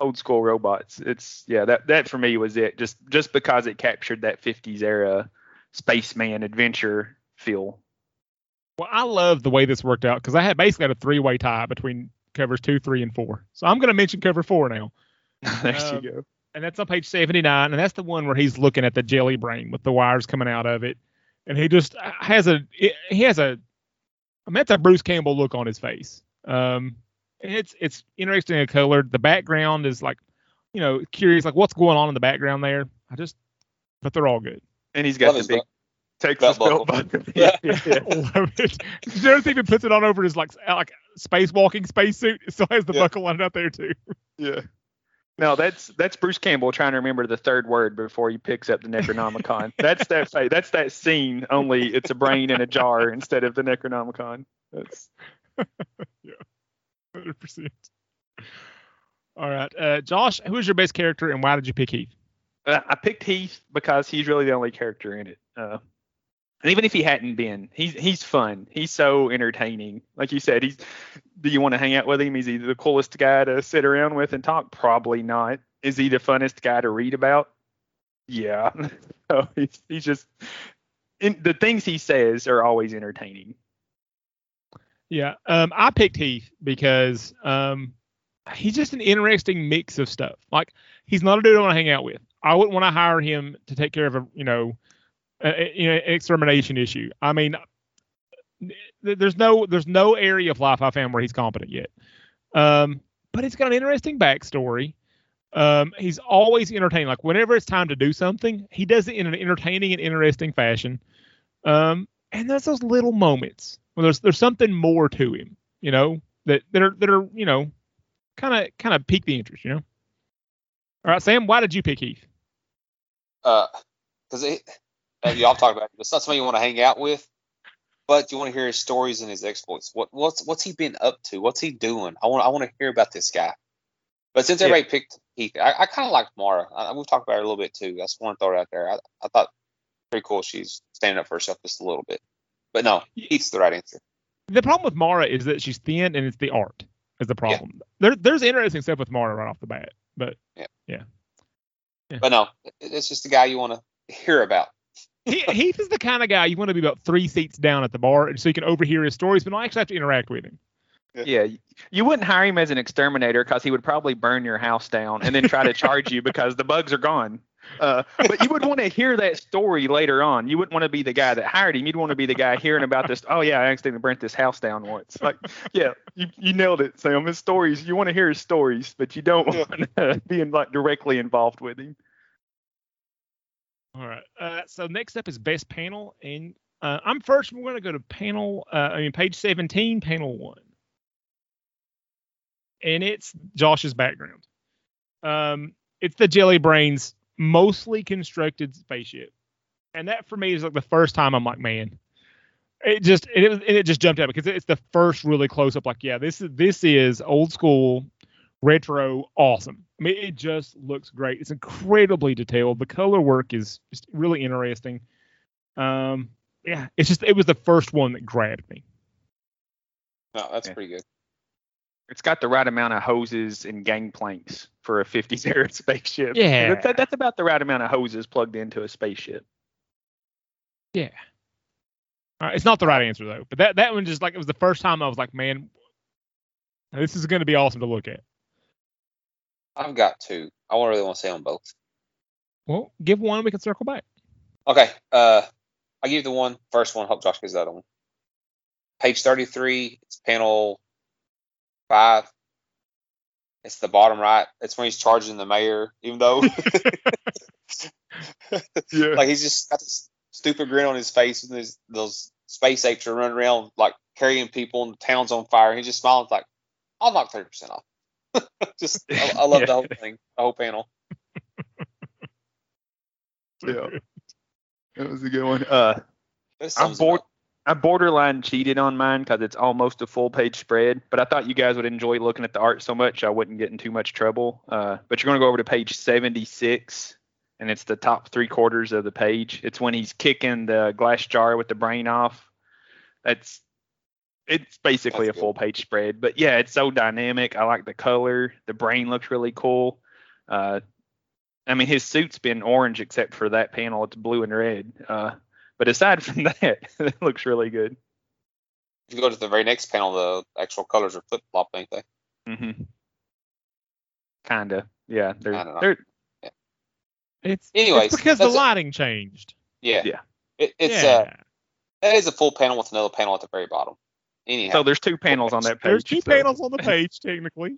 old school robots it's yeah that that for me was it just just because it captured that 50s era spaceman adventure feel Well, I love the way this worked out because I had basically had a three-way tie between covers two, three, and four. So I'm going to mention cover four now, there Um, you go and that's on page 79, and that's the one where he's looking at the jelly brain with the wires coming out of it, and he just has a he has a I mean, that's a Bruce Campbell look on his face. Um, and it's it's interestingly colored. The background is like, you know, curious like what's going on in the background there. I just, but they're all good. and he's got the big belt- texas belt belt buckle. buckle yeah, yeah. Love it. Jared even puts it on over his like like spacewalking spacesuit. It still has the Yeah. buckle on it out there too. Yeah. No, that's that's Bruce Campbell trying to remember the third word before he picks up the Necronomicon. that's that that's that scene. Only it's a brain in a jar instead of the Necronomicon. That's yeah, Hundred percent. All right, uh, Josh, who is your best character and why did you pick Heath? uh, I picked Heath because he's really the only character in it. Uh, and even if he hadn't been, he's he's fun. He's so entertaining. Like you said, he's. Do you want to hang out with him? Is he the coolest guy to sit around with and talk? Probably not. Is he the funnest guy to read about? Yeah. he's he's just. In, the things he says are always entertaining. Yeah, um, I picked Heath because um, he's just an interesting mix of stuff. Like he's not a dude I want to hang out with. I wouldn't want to hire him to take care of a you know, you know, extermination issue. I mean, there's no there's no area of life I found where he's competent yet. Um, but he's got an interesting backstory. Um, he's always entertaining. Like whenever it's time to do something, he does it in an entertaining and interesting fashion. Um, and there's those little moments where there's there's something more to him, you know, that that are that are you know, kind of kind of pique the interest, you know. All right, Sam, why did you pick Heath? Uh, because it, y'all talk about it. It's not somebody you want to hang out with, but you want to hear his stories and his exploits. What what's what's he been up to? What's he doing? I want I want to hear about this guy. But since Yeah. everybody picked Heath, I, I kind of like Mara. I, we've talked about her a little bit too. I just want to throw it out there. I, I thought pretty cool. She's standing up for herself just a little bit. But no, Heath's the right answer. The problem with Mara is that she's thin and it's the art is the problem. There there's interesting stuff with Mara right off the bat, but yeah. yeah. But no, it's just the guy you want to hear about. He, Heath is the kind of guy you want to be about three seats down at the bar, and so you can overhear his stories, but not actually have to interact with him. Yeah, you wouldn't hire him as an exterminator because he would probably burn your house down and then try to charge you because the bugs are gone. Uh, but you would want to hear that story later on. You wouldn't want to be the guy that hired him. You'd want to be the guy hearing about this. Oh yeah, I accidentally burnt this house down once. Like, yeah, you, you nailed it, Sam. His stories. You want to hear his stories, but you don't want to be in, like directly involved with him. All right. Uh, so next up is best panel, and Uh, I'm first. We're going to go to panel. Uh, I mean, page 17, panel one, and it's Josh's background. Um, it's the Jelly Brains mostly constructed spaceship, and that for me is like the first time I'm like, man, it just it, was- it just jumped out because it's the first really close up. Like, yeah, this is this is old school, retro, awesome. I mean, it just looks great. It's incredibly detailed. The color work is just really interesting. Um, yeah, it's just it was the first one that grabbed me. No, that's Yeah. pretty good. It's got the right amount of hoses and gangplanks for a 50s era spaceship. Yeah. That- that- that's about the right amount of hoses plugged into a spaceship. Yeah. All right, it's not the right answer though, but that that one just like it was the first time I was like, man, this is going to be awesome to look at. I've got two. I want really want to say on both. Well, give one, we can circle back. Okay. Uh, I'll give you the one first one. Hope Josh gets the other one. Page 33. It's panel five. It's the bottom right. It's when he's charging the mayor, even though Yeah. like he's just got this stupid grin on his face and his, those space apes are running around like carrying people and the town's on fire. And he just smiles like, I'll knock 30% off. just, I, I love the whole thing, the whole panel. Yeah. That was a good one. Uh, I'm bored. up. I borderline cheated on mine because it's almost a full page spread, but I thought you guys would enjoy looking at the art so much I wouldn't get in too much trouble. Uh, but you're going to go over to page 76, and it's the top three quarters of the page. It's when he's kicking the glass jar with the brain off. That's it's basically That's a full page spread, but yeah, it's so dynamic. I like the color. The brain looks really cool. Uh, I mean, his suit's been orange except for that panel. It's blue and red. Uh, but aside from that, it looks really good. If you go to the very next panel, the actual colors are flip flop, ain't they? Mm-hmm. Kinda. Yeah. They're, I don't know. they're It's Anyways, it's because the that's it. lighting changed. Yeah. Yeah. It, it's yeah. uh, that is a full panel with another panel at the very bottom. Anyhow, so there's two panels on that page. There's two so- panels on the page technically.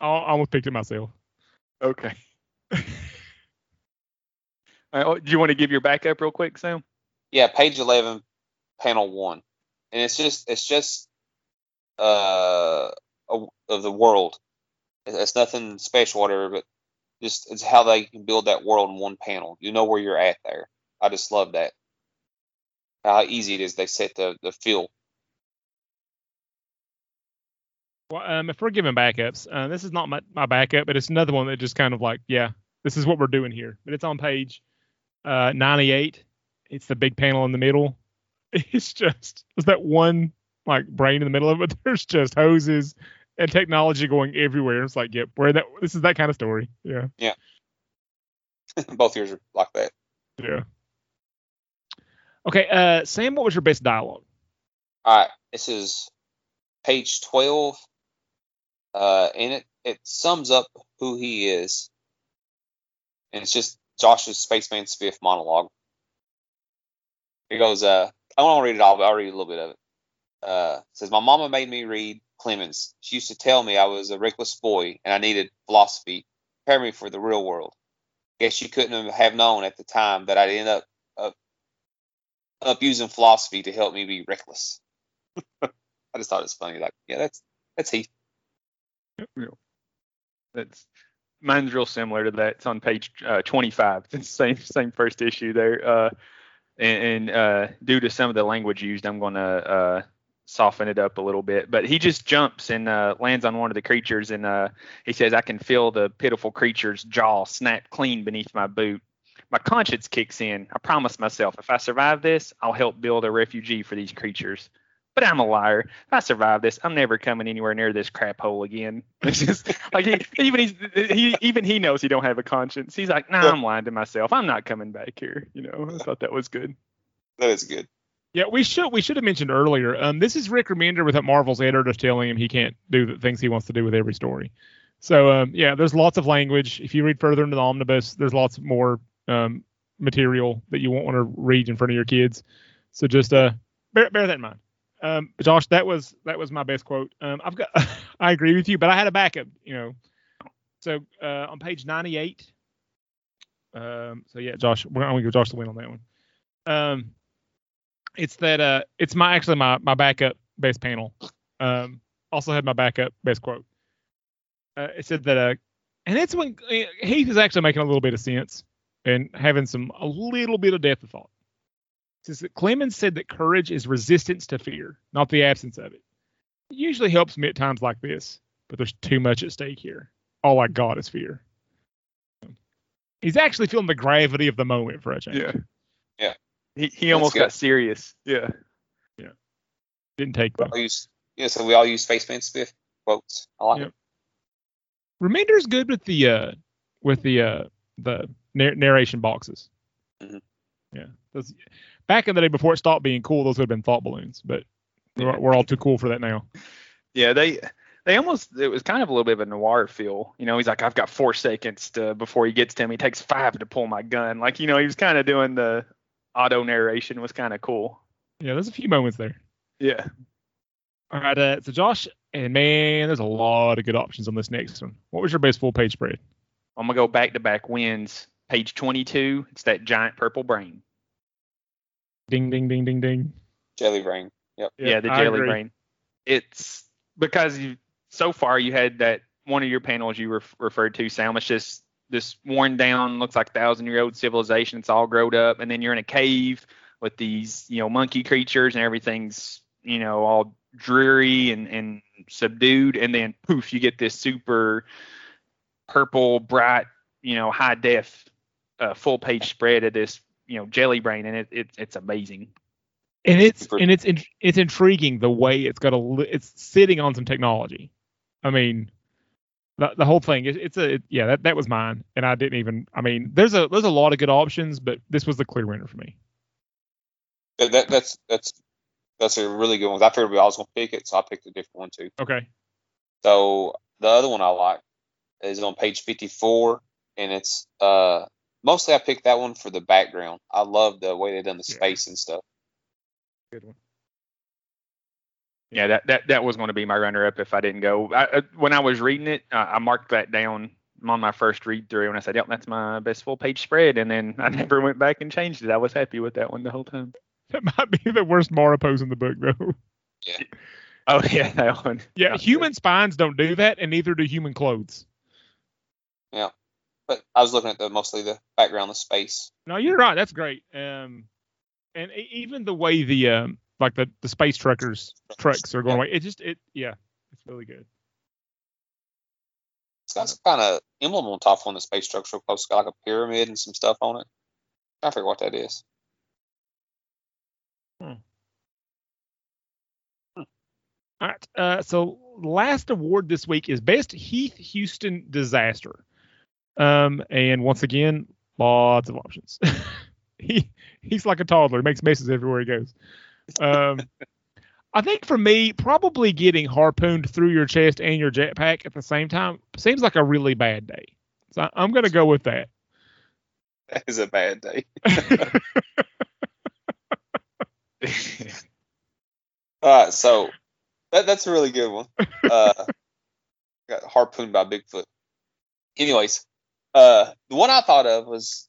I I almost picked it myself. Okay. All right, oh, do you want to give your backup real quick, Sam? yeah, page eleven, panel one, and it's just it's just uh a- of the world. It's it's nothing special, whatever, but just it's how they can build that world in one panel. You know where you're at there. I just love that. How easy it is. They set the the feel. Well, um, if we're giving backups, uh, this is not my, my backup, but it's another one that just kind of like, yeah, this is what we're doing here. But it's on page uh, 98. It's the big panel in the middle. It's just there's that one like brain in the middle of it. There's just hoses and technology going everywhere. It's like, yep, where that this is that kind of story. Yeah, Yeah. Both yours are like that. yeah. Okay, uh, Sam, what was your best dialogue? All right, this is page 12, uh, and it, it sums up who he is. And it's just Josh's Spaceman Spiff monologue. It goes, uh, I want to read it all, but I'll read a little bit of it. Uh, it says, My mama made me read Clemens. She used to tell me I was a reckless boy and I needed philosophy, prepare me for the real world. Guess she couldn't have known at the time that I'd end up, up, up using philosophy to help me be reckless. I just thought it was funny. Like, yeah, that's that's Heath. That's mine's real similar to that. It's on page uh, 25. It's the same same first issue there. Uh, and, and uh, due to some of the language used, I'm going to uh, soften it up a little bit. But he just jumps and uh, lands on one of the creatures, and uh, he says, "I can feel the pitiful creature's jaw snap clean beneath my boot." My conscience kicks in. I promise myself, if I survive this, I'll help build a refugee for these creatures. But I'm a liar. If I survive this, I'm never coming anywhere near this crap hole again. It's just like he, even he's, he even he knows he don't have a conscience. He's like, nah, I'm lying to myself. I'm not coming back here. You know, I thought that was good. That is good. Yeah, we should we should have mentioned earlier. Um, this is Rick Remender with Marvel's editor telling him he can't do the things he wants to do with every story. So um, yeah, there's lots of language. If you read further into the omnibus, there's lots more um, material that you won't want to read in front of your kids. So just uh, bear, bear that in mind. Um, Josh, that was that was my best quote. Um, I've got I agree with you, but I had a backup. You know, so uh, on page 98. Um, so yeah, Josh, we're going to give Josh the win on that one. Um, It's that uh, it's my actually my my backup base panel. Um, also had my backup best quote. Uh, it said that uh, and it's when uh, Heath is actually making a little bit of sense and having some a little bit of depth of thought. It says that Clemens said that courage is resistance to fear, not the absence of it. It usually helps me at times like this, but there's too much at stake here. All I got is fear. He's actually feeling the gravity of the moment for a change. Yeah. Yeah. He he almost good. got serious. Yeah. Yeah. Didn't take We all use, yeah, so we all use Spaceman Spiff quotes. I like Yep. it. Remender's good with the uh with the uh the nar- narration boxes. Mhm. Yeah, those, back in the day before it stopped being cool, those would have been thought balloons, but we're, we're all too cool for that now. Yeah, they they almost it was kind of a little bit of a noir feel. You know, he's like, I've got four seconds to before he gets to him. He takes five to pull my gun. Like, you know, he was kind of doing the auto narration was kind of cool. Yeah, there's a few moments there. Yeah. All right, uh, so Josh, and man, there's a lot of good options on this next one. What was your best full page spread? I'm gonna go back to back wins. Page 22. It's that giant purple brain. Ding, ding, ding, ding, ding. Jelly brain. Yep. Yeah, the I jelly agree. brain. It's because you so far you had that one of your panels you ref, referred to, Sam. It's just this worn down, looks like thousand year old civilization. It's all growed up, and then you're in a cave with these, you know, monkey creatures, and everything's, you know, all dreary and and subdued, and then poof, you get this super purple, bright, you know, high def, uh, full page spread of this, you know, jelly brain, and it, it it's amazing. And it's and it's in, it's intriguing the way it's got a it's sitting on some technology. I mean, the, the whole thing it, it's a it, yeah that that was mine, and I didn't even. I mean, there's a there's a lot of good options, but this was the clear winner for me. That, that, that's that's that's a really good one. I figured I was gonna pick it, so I picked a different one too. Okay. So the other one I like is on page 54, and it's uh mostly I picked that one for the background. I love the way they done the Yeah. space and stuff. Good one. Yeah, that that, that was going to be my runner up if I didn't go. I, uh, when I was reading it, uh, I marked that down on my first read through, and I said, "Yep, that's my best full page spread." And then I never went back and changed it. I was happy with that one the whole time. That might be the worst Mara pose in the book, though. Yeah. Oh yeah, that one. Yeah, Yeah. human spines don't do that, and neither do human clothes. But I was looking at the mostly the background, the space. No, you're right. That's great. Um, and even the way the um, like the the space truckers trucks are going Yeah. away, it just it yeah, it's really good. It's got some kind of emblem on top on the space structure close. It's got like a pyramid and some stuff on it. I forget what that is. All right. Uh, so last award this week is best Heath Huston disaster. Um, and once again, lots of options. he he's like a toddler, makes messes everywhere he goes. Um, I think for me, probably getting harpooned through your chest and your jetpack at the same time seems like a really bad day. So I'm gonna go with that. That is a bad day. All right, so that that's a really good one. Uh, got harpooned by Bigfoot. Anyways, uh, the one I thought of was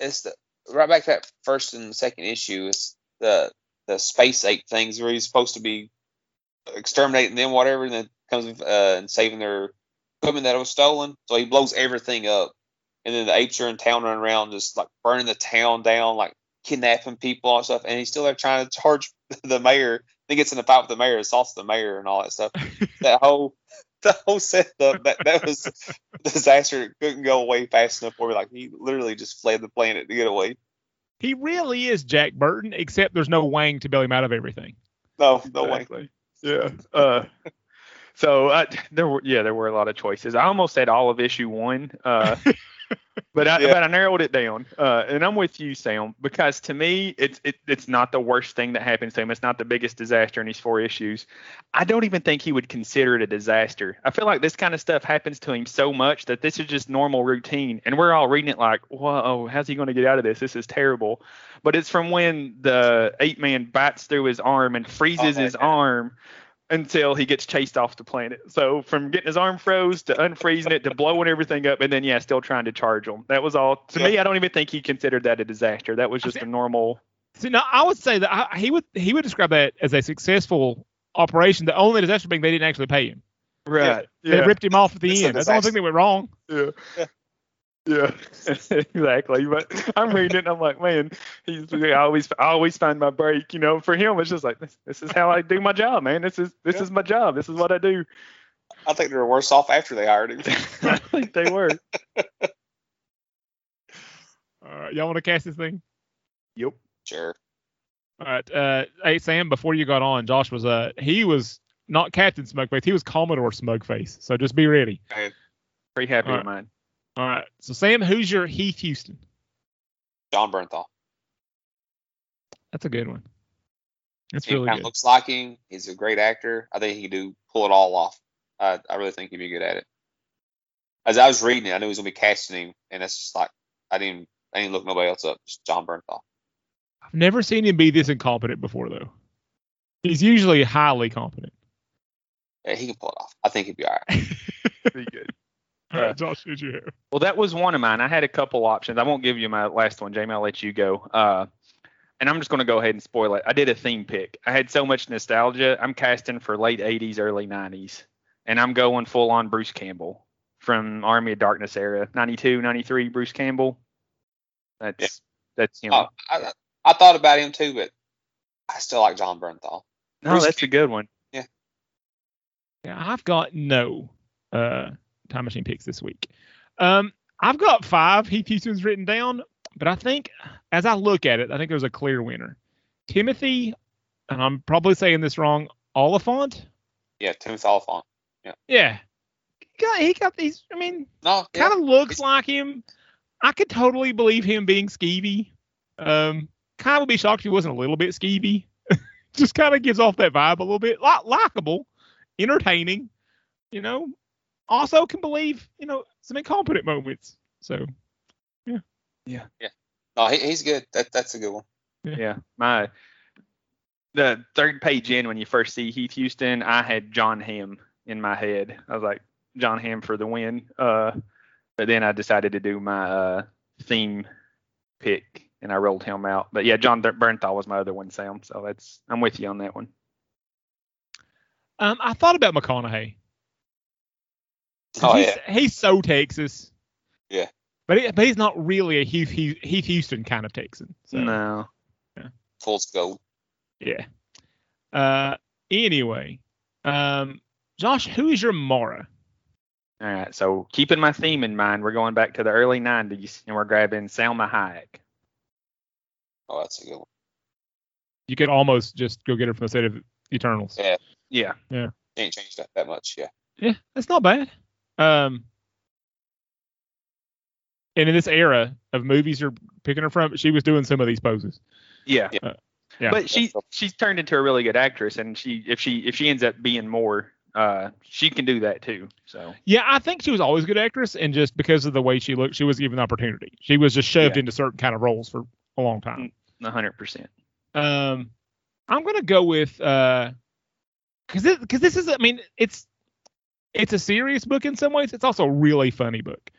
it's the right back to that first and second issue. is the the space ape things where he's supposed to be exterminating them, whatever, and then comes uh, and saving their equipment that was stolen. So he blows everything up, and then the apes are in town running around, just like burning the town down, like kidnapping people and stuff. And he's still there trying to charge the mayor. Then gets in a fight with the mayor, assaults the mayor, and all that stuff. that whole the whole setup that that was a disaster. It couldn't go away fast enough for me. Like he literally just fled the planet to get away. he really is Jack Burton, except there's no Wang to bail him out of everything. No, no way. Exactly. Yeah. Uh, so uh, there were yeah there were a lot of choices. I almost said all of issue one, uh, but I Yeah. but I narrowed it down. Uh, and I'm with you, Sam, because to me it's it, it's not the worst thing that happens to him. It's not the biggest disaster in these four issues. I don't even think he would consider it a disaster. I feel like this kind of stuff happens to him so much that this is just normal routine, and we're all reading it like, whoa, how's he going to get out of this? This is terrible. But it's from when the ape man bites through his arm and freezes Oh, his yeah. arm until he gets chased off the planet. So from getting his arm froze to unfreezing it to blowing everything up and then yeah, still trying to charge him. That was all. To me, I don't even think he considered that a disaster. That was just a normal. See, now I would say that I, he would he would describe that as a successful operation. The only disaster being they didn't actually pay him. Right. They ripped him off at the It's end. That's the only thing that went wrong. Yeah. Yeah. Yeah, exactly. But I'm reading it and I'm like, man, he's I always I always find my break. You know, for him it's just like this, this is how I do my job, man. This is this Yeah. is my job. This is what I do. I think they were worse off after they hired him. I think they were. All right, y'all want to cast this thing? Yep. Sure. All right. Uh, hey Sam, before you got on, Josh was uh he was not Captain Smugface, he was Commodore Smugface. So just be ready. Pretty happy All with mine. All right. So Sam, who's your Heath Huston? Jon Bernthal. That's a good one. That's He really kind of good. looks like him. He's a great actor. I think he can do pull it all off. I, I really think he'd be good at it. As I was reading it, I knew he was gonna be casting him, and it's just like I didn't I didn't look nobody else up. Just Jon Bernthal. I've never seen him be this incompetent before though. He's usually highly competent. Yeah, he can pull it off. I think he'd be all right. Pretty good. All right, Josh, who'd you have? Well, that was one of mine. I had a couple options. I won't give you my last one, Jamie. I'll let you go. Uh, and I'm just going to go ahead and spoil it. I did a theme pick. I had so much nostalgia. I'm casting for late 80s, early 90s, and I'm going full on Bruce Campbell from Army of Darkness era, 92, 93. Bruce Campbell. That's Yeah. that's him. Oh, I, I thought about him too, but I still like Jon Bernthal. no, Bruce that's a good one. Yeah, I've got no uh time machine picks this week. Um, I've got five Heath Huston's written down, but I think as I look at it, I think there's a clear winner. Timothy, and I'm probably saying this wrong, Olyphant. Yeah, Timothy Olyphant. Yeah. He got, he got these, I mean, No, kind of looks He's- like him. I could totally believe him being skeevy. Um, kind of would be shocked if he wasn't a little bit skeevy. Just kind of gives off that vibe a little bit. Like, likable, entertaining, you know. Also can believe, you know, some incompetent moments. So yeah. Yeah. Yeah. no, he, he's good. That that's a good one. Yeah, my the third page in when you first see Heath Huston, I had Jon Hamm in my head. I was like Jon Hamm for the win. Uh, but then I decided to do my uh theme pick and I rolled him out. But yeah, Jon Th- Bernthal was my other one, Sam. So that's I'm with you on that one. um, I thought about McConaughey. Oh he's, yeah, he's so Texas. Yeah. But, he, but he's not really a Heath, Heath, Heath Huston kind of Texan. So. No. full gold. Yeah. Uh, anyway, um, Josh, who is your Mara? All right. So keeping my theme in mind, we're going back to the early '90s and we're grabbing Salma Hayek. Oh, that's a good one. You could almost just go get her from the set of Eternals. Yeah. Yeah. She ain't changed that, that much. Yeah. Yeah, that's not bad. Um, and in this era of movies you're picking her from, she was doing some of these poses. Yeah. Uh, yeah. But she she's turned into a really good actress, and she if she if she ends up being more, uh, she can do that too. So Yeah, I think she was always a good actress, and just because of the way she looked, she was given the opportunity. She was just shoved Yeah. into certain kind of roles for a long time. hundred percent. Um, I'm gonna go with uh, cause this, cause this is, I mean, it's it's a serious book in some ways. It's also a really funny book.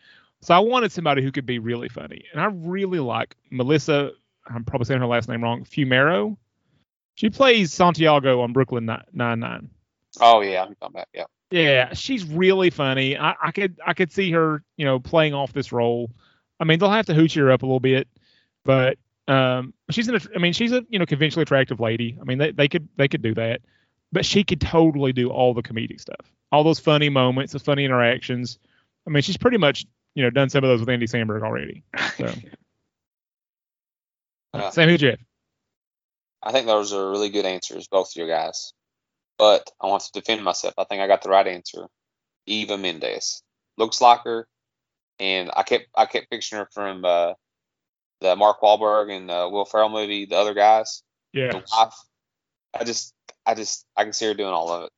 So I wanted somebody who could be really funny, and I really like Melissa. I'm probably saying her last name wrong. Fumero. She plays Santiago on Brooklyn Nine Nine. Oh yeah, I'm talking about. Yeah. Yeah, she's really funny. I, I could I could see her, you know, playing off this role. I mean, they'll have to hooch her up a little bit, but um, she's an. I mean, she's a you know conventionally attractive lady. I mean, they, they could they could do that, but she could totally do all the comedic stuff, all those funny moments, the funny interactions. I mean, she's pretty much you know done some of those with Andy Samberg already. So, Uh, Sam, who'd you have? I think those are really good answers, both of you guys. But I want to defend myself. I think I got the right answer. Eva Mendes looks like her, and I kept I kept picturing her from uh, the Mark Wahlberg and uh, Will Ferrell movie, The Other Guys. Yeah, The wife. I just I just I can see her doing all of it.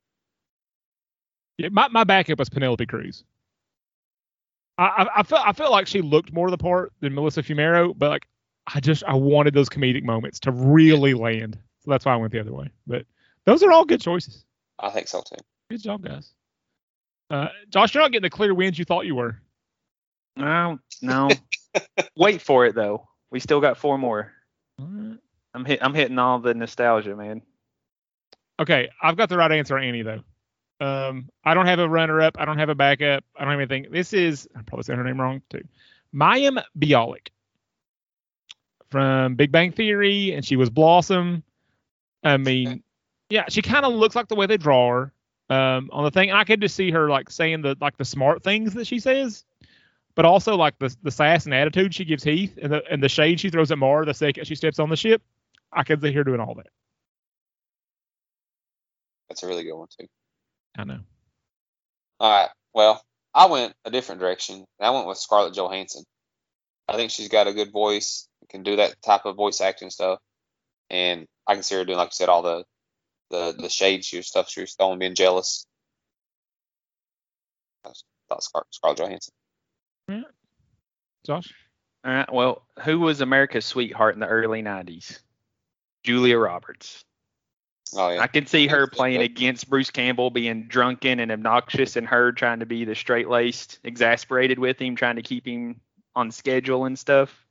yeah. My my backup was Penelope Cruz. I, I I felt I felt like she looked more the part than Melissa Fumero, but like I just I wanted those comedic moments to really land. So that's why I went the other way. But those are all good choices. I think so too. Good job, guys. Uh, Josh, you're not getting the clear wins you thought you were. No, no. Wait for it though. We still got four more. All right. I'm hit. I'm hitting all the nostalgia, man. Okay, I've got the right answer on Annie though. Um, I don't have a runner-up. I don't have a backup. I don't have anything. This is I'm probably saying her name wrong too. Mayim Bialik from Big Bang Theory, and she was Blossom. I mean, yeah, she kind of looks like the way they draw her. Um, on the thing, I could just see her like saying the like the smart things that she says, but also like the the sass and attitude she gives Heath, and the and the shade she throws at Mara the second she steps on the ship. I could see her doing all that. That's a really good one too. I know. All right. Well, I went a different direction. I went with Scarlett Johansson. I think she's got a good voice, can do that type of voice acting stuff, and I can see her doing, like you said, all the the the shade she was stuff she was throwing, being jealous. I thought Scar- Scarlett Johansson. Yeah. Josh. All right. Well, who was America's sweetheart in the early '90s? Julia Roberts. Oh yeah. I can see her playing against Bruce Campbell, being drunken and obnoxious, and her trying to be the straight laced, exasperated with him, trying to keep him on schedule and stuff.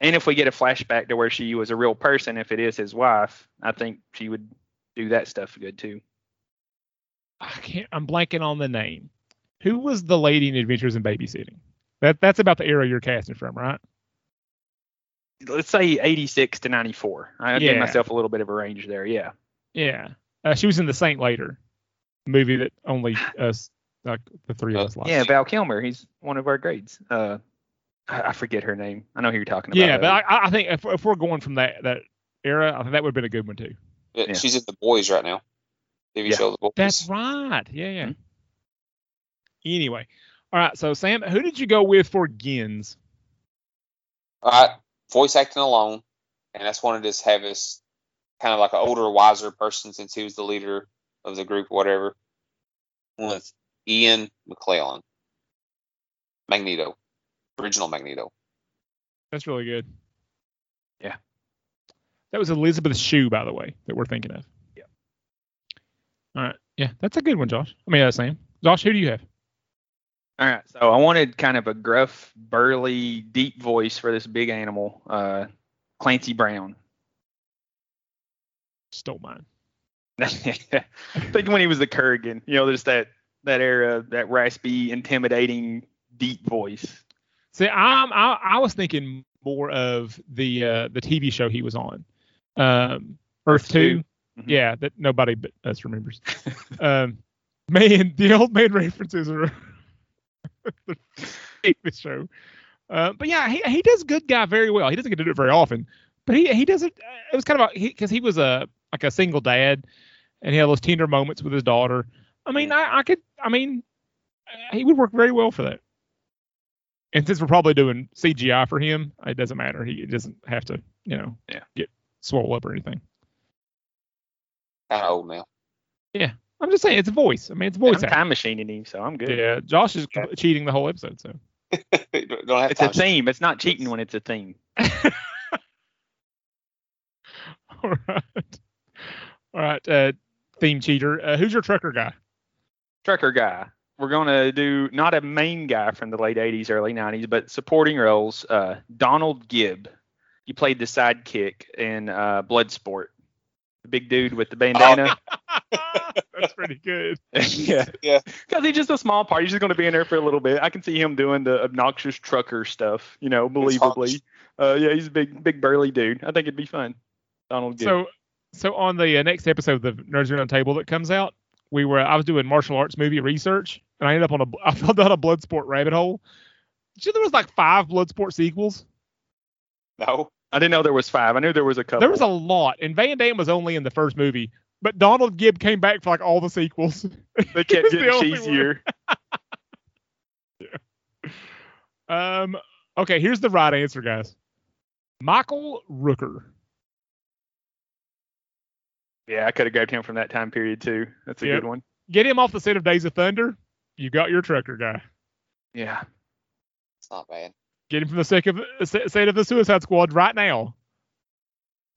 And if we get a flashback to where she was a real person, if it is his wife, I think she would do that stuff good too. I can't. I'm blanking on the name. Who was the lady in Adventures in Babysitting? That that's about the era you're casting from, right? Let's say 86 to 94. I Yeah. gave myself a little bit of a range there. Yeah. Yeah. Uh, she was in the Saint later movie that only us, like the three of Uh, us, like. Yeah, Val Kilmer. He's one of our grades. Uh, I, I forget her name. I know who you're talking about. Yeah, but though. I, I think if, if we're going from that that era, I think that would have been a good one too. Yeah, Yeah. She's in the boys right now. TV Yeah. show The Boys. That's right. Yeah, yeah. Mhm. Anyway, all right. So Sam, who did you go with for Gins? All right, voice acting alone, and that's just wanted to just have this kind of like an older, wiser person since he was the leader of the group, whatever. With Ian McKellen, Magneto, original Magneto. That's really good. Yeah. That was Elisabeth Shue, by the way, that we're thinking of. Yeah. All right. Yeah, that's a good one, Josh. I mean, uh, Sam. Josh, who do you have? All right, so I wanted kind of a gruff, burly, deep voice for this big animal, uh, Clancy Brown. Stole mine. Thinking when he was the Kurgan, you know, there's that that era, that raspy, intimidating, deep voice. See, I'm, I I was thinking more of the uh, the TV show he was on, um, Earth Two. Mhm. Yeah, that nobody but us remembers. um, man, the old man references are this show. Uh, but yeah, he he does good guy very well. He doesn't get to do it very often, but he he does it. It was kind of because he, was a like a single dad, and he had those tender moments with his daughter. I mean, I, I could. I mean, uh, he would work very well for that. And since we're probably doing CGI for him, it doesn't matter. He doesn't have to, you know, Yeah. get swole up or anything. Kind of old now. I'm just saying, it's a voice. I mean, it's a voice I'm acting. time machining him, so I'm good. Yeah, Josh is Yeah. cheating the whole episode. So Don't It's a theme. It's not cheating when it's a theme. all right, all right. Uh, theme cheater. Uh, who's your trucker guy? Trucker guy. We're gonna do not a main guy from the late '80s, early '90s, but supporting roles. Uh, Donald Gibb. He played the sidekick in uh, Bloodsport. The big dude with the bandana. That's pretty good. yeah. Yeah. Because he's just a small part. He's just going to be in there for a little bit. I can see him doing the obnoxious trucker stuff, you know, believably. Uh, yeah, he's a big, big burly dude. I think it'd be fun. Donald Gibb. So, so on the uh, next episode of the Nerds Around the Table that comes out, we were I was doing martial arts movie research, and I ended up on a I fell down a Bloodsport rabbit hole. Did you know there was like five Bloodsport sequels? No. I didn't know there was five. I knew there was a couple. There was a lot, and Van Damme was only in the first movie, but Donald Gibb came back for like all the sequels. They kept was the getting only one. cheesier. Um. Okay, here's the right answer, guys. Michael Rooker. Yeah, I could have grabbed him from that time period too. That's a Yep. good one. Get him off the set of Days of Thunder. You got your trucker guy. Yeah. It's not bad. Get him from the set of, set set of the Suicide Squad right now.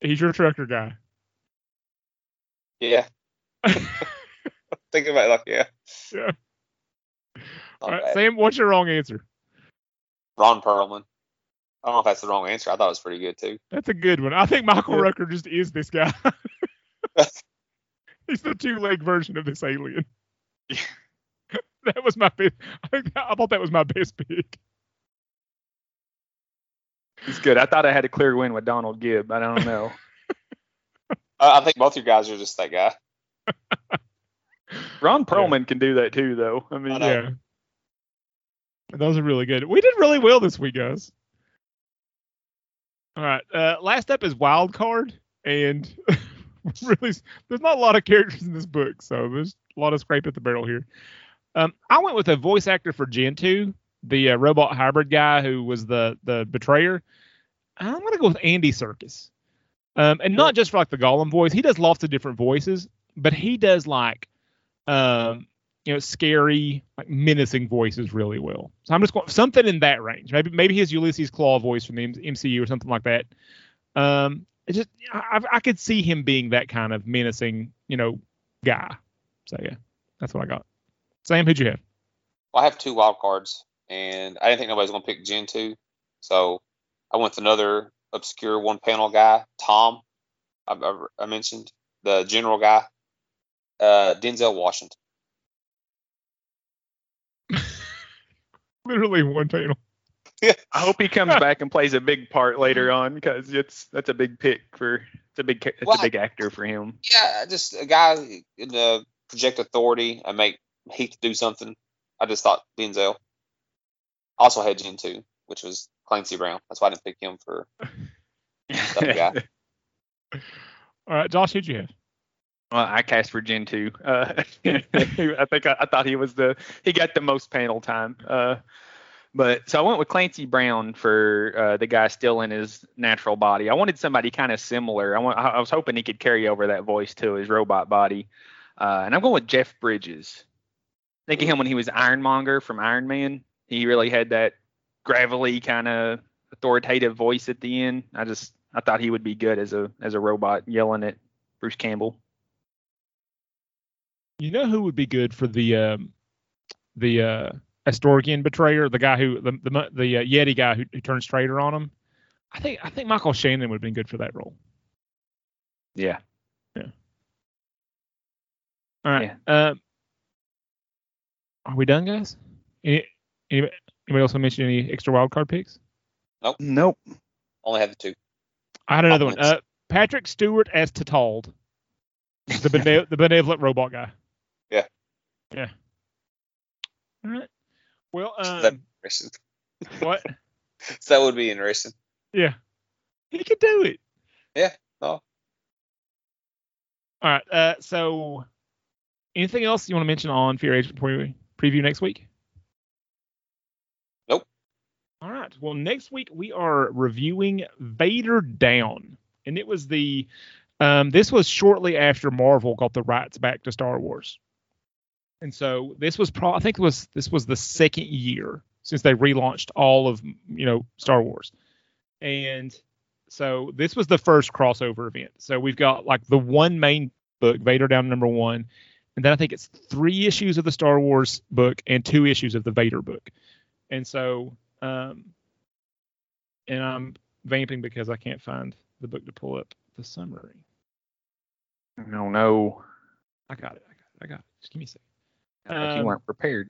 He's your trucker guy. Yeah. Think about it like yeah. Yeah. Not All right. Sam, what's your wrong answer? Ron Perlman. I don't know if that's the wrong answer. I thought it was pretty good too. That's a good one. I think Michael Yeah. Rooker just is this guy. He's the two leg version of this alien. that was my best. I think I thought that was my best pick. He's good. I thought I had a clear win with Donald Gibb. I don't know. I, I think both your guys are just that guy. Ron Perlman can do that too, though. I mean, I. Yeah. Those are really good. We did really well this week, guys. All right. Uh, last up is Wild Card, and really, there's not a lot of characters in this book, so there's a lot of scrape at the barrel here. Um, I went with a voice actor for Gen 2, the uh, robot hybrid guy who was the the betrayer. I'm gonna go with Andy Serkis, um, and not just for like the Gollum voice. He does lots of different voices, but he does like um, you know, scary, like menacing voices really well. So I'm just going something in that range. Maybe maybe his Ulysses Klaue voice from the MCU or something like that. Um, it just I, I could see him being that kind of menacing, you know, guy. So yeah, that's what I got. Sam, who'd you have? Well, I have two wild cards, and I didn't think nobody was going to pick Gen 2. So I went with another obscure one panel guy, Tom. I, I, I mentioned the general guy, uh, Denzel Washington. Literally one panel. I hope he comes back and plays a big part later on because it's that's a big pick for it's a big it's Well, a big actor for him. Yeah, just a guy in the project authority and make Heath do something. I just thought Denzel. Also had Gen 2, which was Clancy Brown. That's why I didn't pick him for the guy. All right, Josh, who'd you have? Well, I cast for Gen 2. Uh, I think I, I thought he was the he got the most panel time. Uh, but so I went with Clancy Brown for uh, the guy still in his natural body. I wanted somebody kind of similar. I want I I was hoping he could carry over that voice to his robot body. Uh, and I'm going with Jeff Bridges. Think of him when he was Ironmonger from Iron Man. He really had that gravelly kind of authoritative voice at the end. I just I thought he would be good as a as a robot yelling at Bruce Campbell. You know who would be good for the um, the uh, Astorian betrayer, the guy who the the, the uh, Yeti guy who, who turns traitor on him. I think I think Michael Shannon would have been good for that role. Yeah. Yeah. All right. Um, are we done, guys? Any, anybody, anybody else want to mention any extra wild card picks? Nope. Nope. Only had the two. I had another one. Uh, Patrick Stewart as Tatald, the bene- the benevolent robot guy. Yeah. Yeah. All right. Well, That- um, Interesting. what? So that would be interesting. Yeah. He could do it. Yeah. No. All right. Uh, so, anything else you want to mention on Fear Agent before we preview next week? Nope. All Well, next week we are reviewing Vader Down, and it was the um, this was shortly after Marvel got the rights back to Star Wars, and so this was pro- I think it was this was the second year since they relaunched all of you know Star Wars, and so this was the first crossover event. So we've got like the one main book, Vader Down number one, and then I think it's three issues of the Star Wars book and two issues of the Vader book. And so, um, and I'm vamping because I can't find the book to pull up the summary. No, no. I got it. I got it. I got it. Just give me a second. I thought you Um, weren't prepared.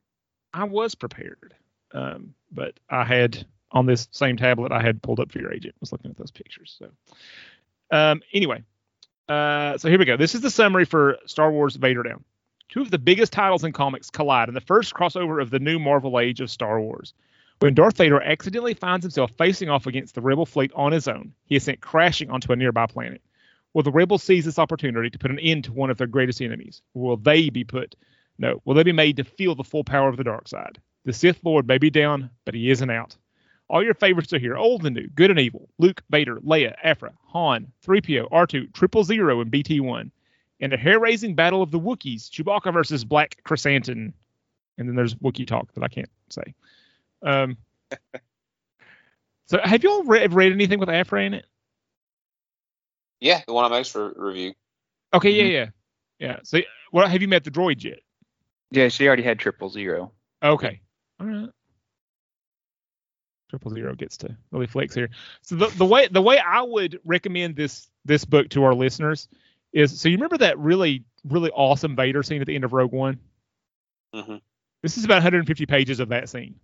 I was prepared, um, but I had on this same tablet I had pulled up for your agent. Was looking at those pictures. So, um, anyway, uh, so here we go. This is the summary for Star Wars Vader Down. Two of the biggest titles in comics collide in the first crossover of the new Marvel Age of Star Wars. When Darth Vader accidentally finds himself facing off against the Rebel fleet on his own, he is sent crashing onto a nearby planet. Will the Rebels seize this opportunity to put an end to one of their greatest enemies? Will they be put no, will they be made to feel the full power of the dark side? The Sith Lord may be down, but he isn't out. All your favorites are here, old and new, good and evil. Luke, Vader, Leia, Aphra, Han, 3PO, R2, Triple Zero, and BT1. In a hair-raising battle of the Wookiees, Chewbacca versus Black Krrsantan. And then there's Wookiee talk that I can't say. Um, so have y'all read, read anything with Aphra in it? Yeah, the one I made for review. Okay, Mhm. yeah, yeah. Yeah. So well, have you met the droid yet? Yeah, she already had triple zero. Okay. All right. triple zero gets to really flex here. So the, the way the way I would recommend this this book to our listeners is so you remember that really really awesome Vader scene at the end of Rogue One. hmm This is about 150 pages of that scene.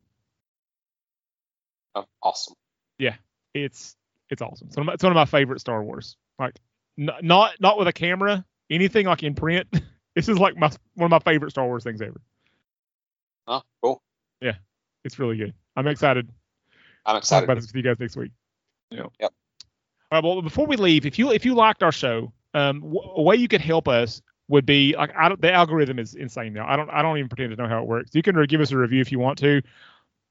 Oh, awesome. Yeah, it's it's awesome. It's one of my, it's one of my favorite Star Wars. Like n- not not with a camera, anything like in print. this is like my one of my favorite Star Wars things ever. Oh, cool. Yeah, it's really good. I'm excited I'm talk excited. about this with you guys next week. Yeah. Yep. All right. Well, before we leave, if you if you liked our show, um, w- a way you could help us would be like I don't, the algorithm is insane now. I don't I don't even pretend to know how it works. You can re- give us a review if you want to.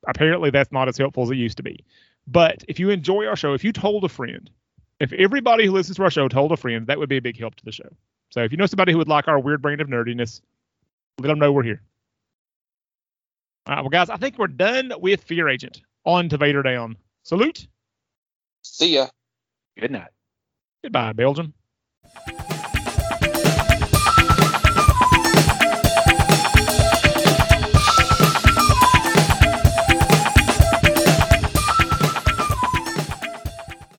Apparently, that's not as helpful as it used to be. But if you enjoy our show, if you told a friend, if everybody who listens to our show told a friend, that would be a big help to the show. So if you know somebody who would like our weird brand of nerdiness, let them know we're here. All right, well, guys, I think we're done with Fear Agent. On to Vader Down. Salute. See ya. Good night. Goodbye, Belgium.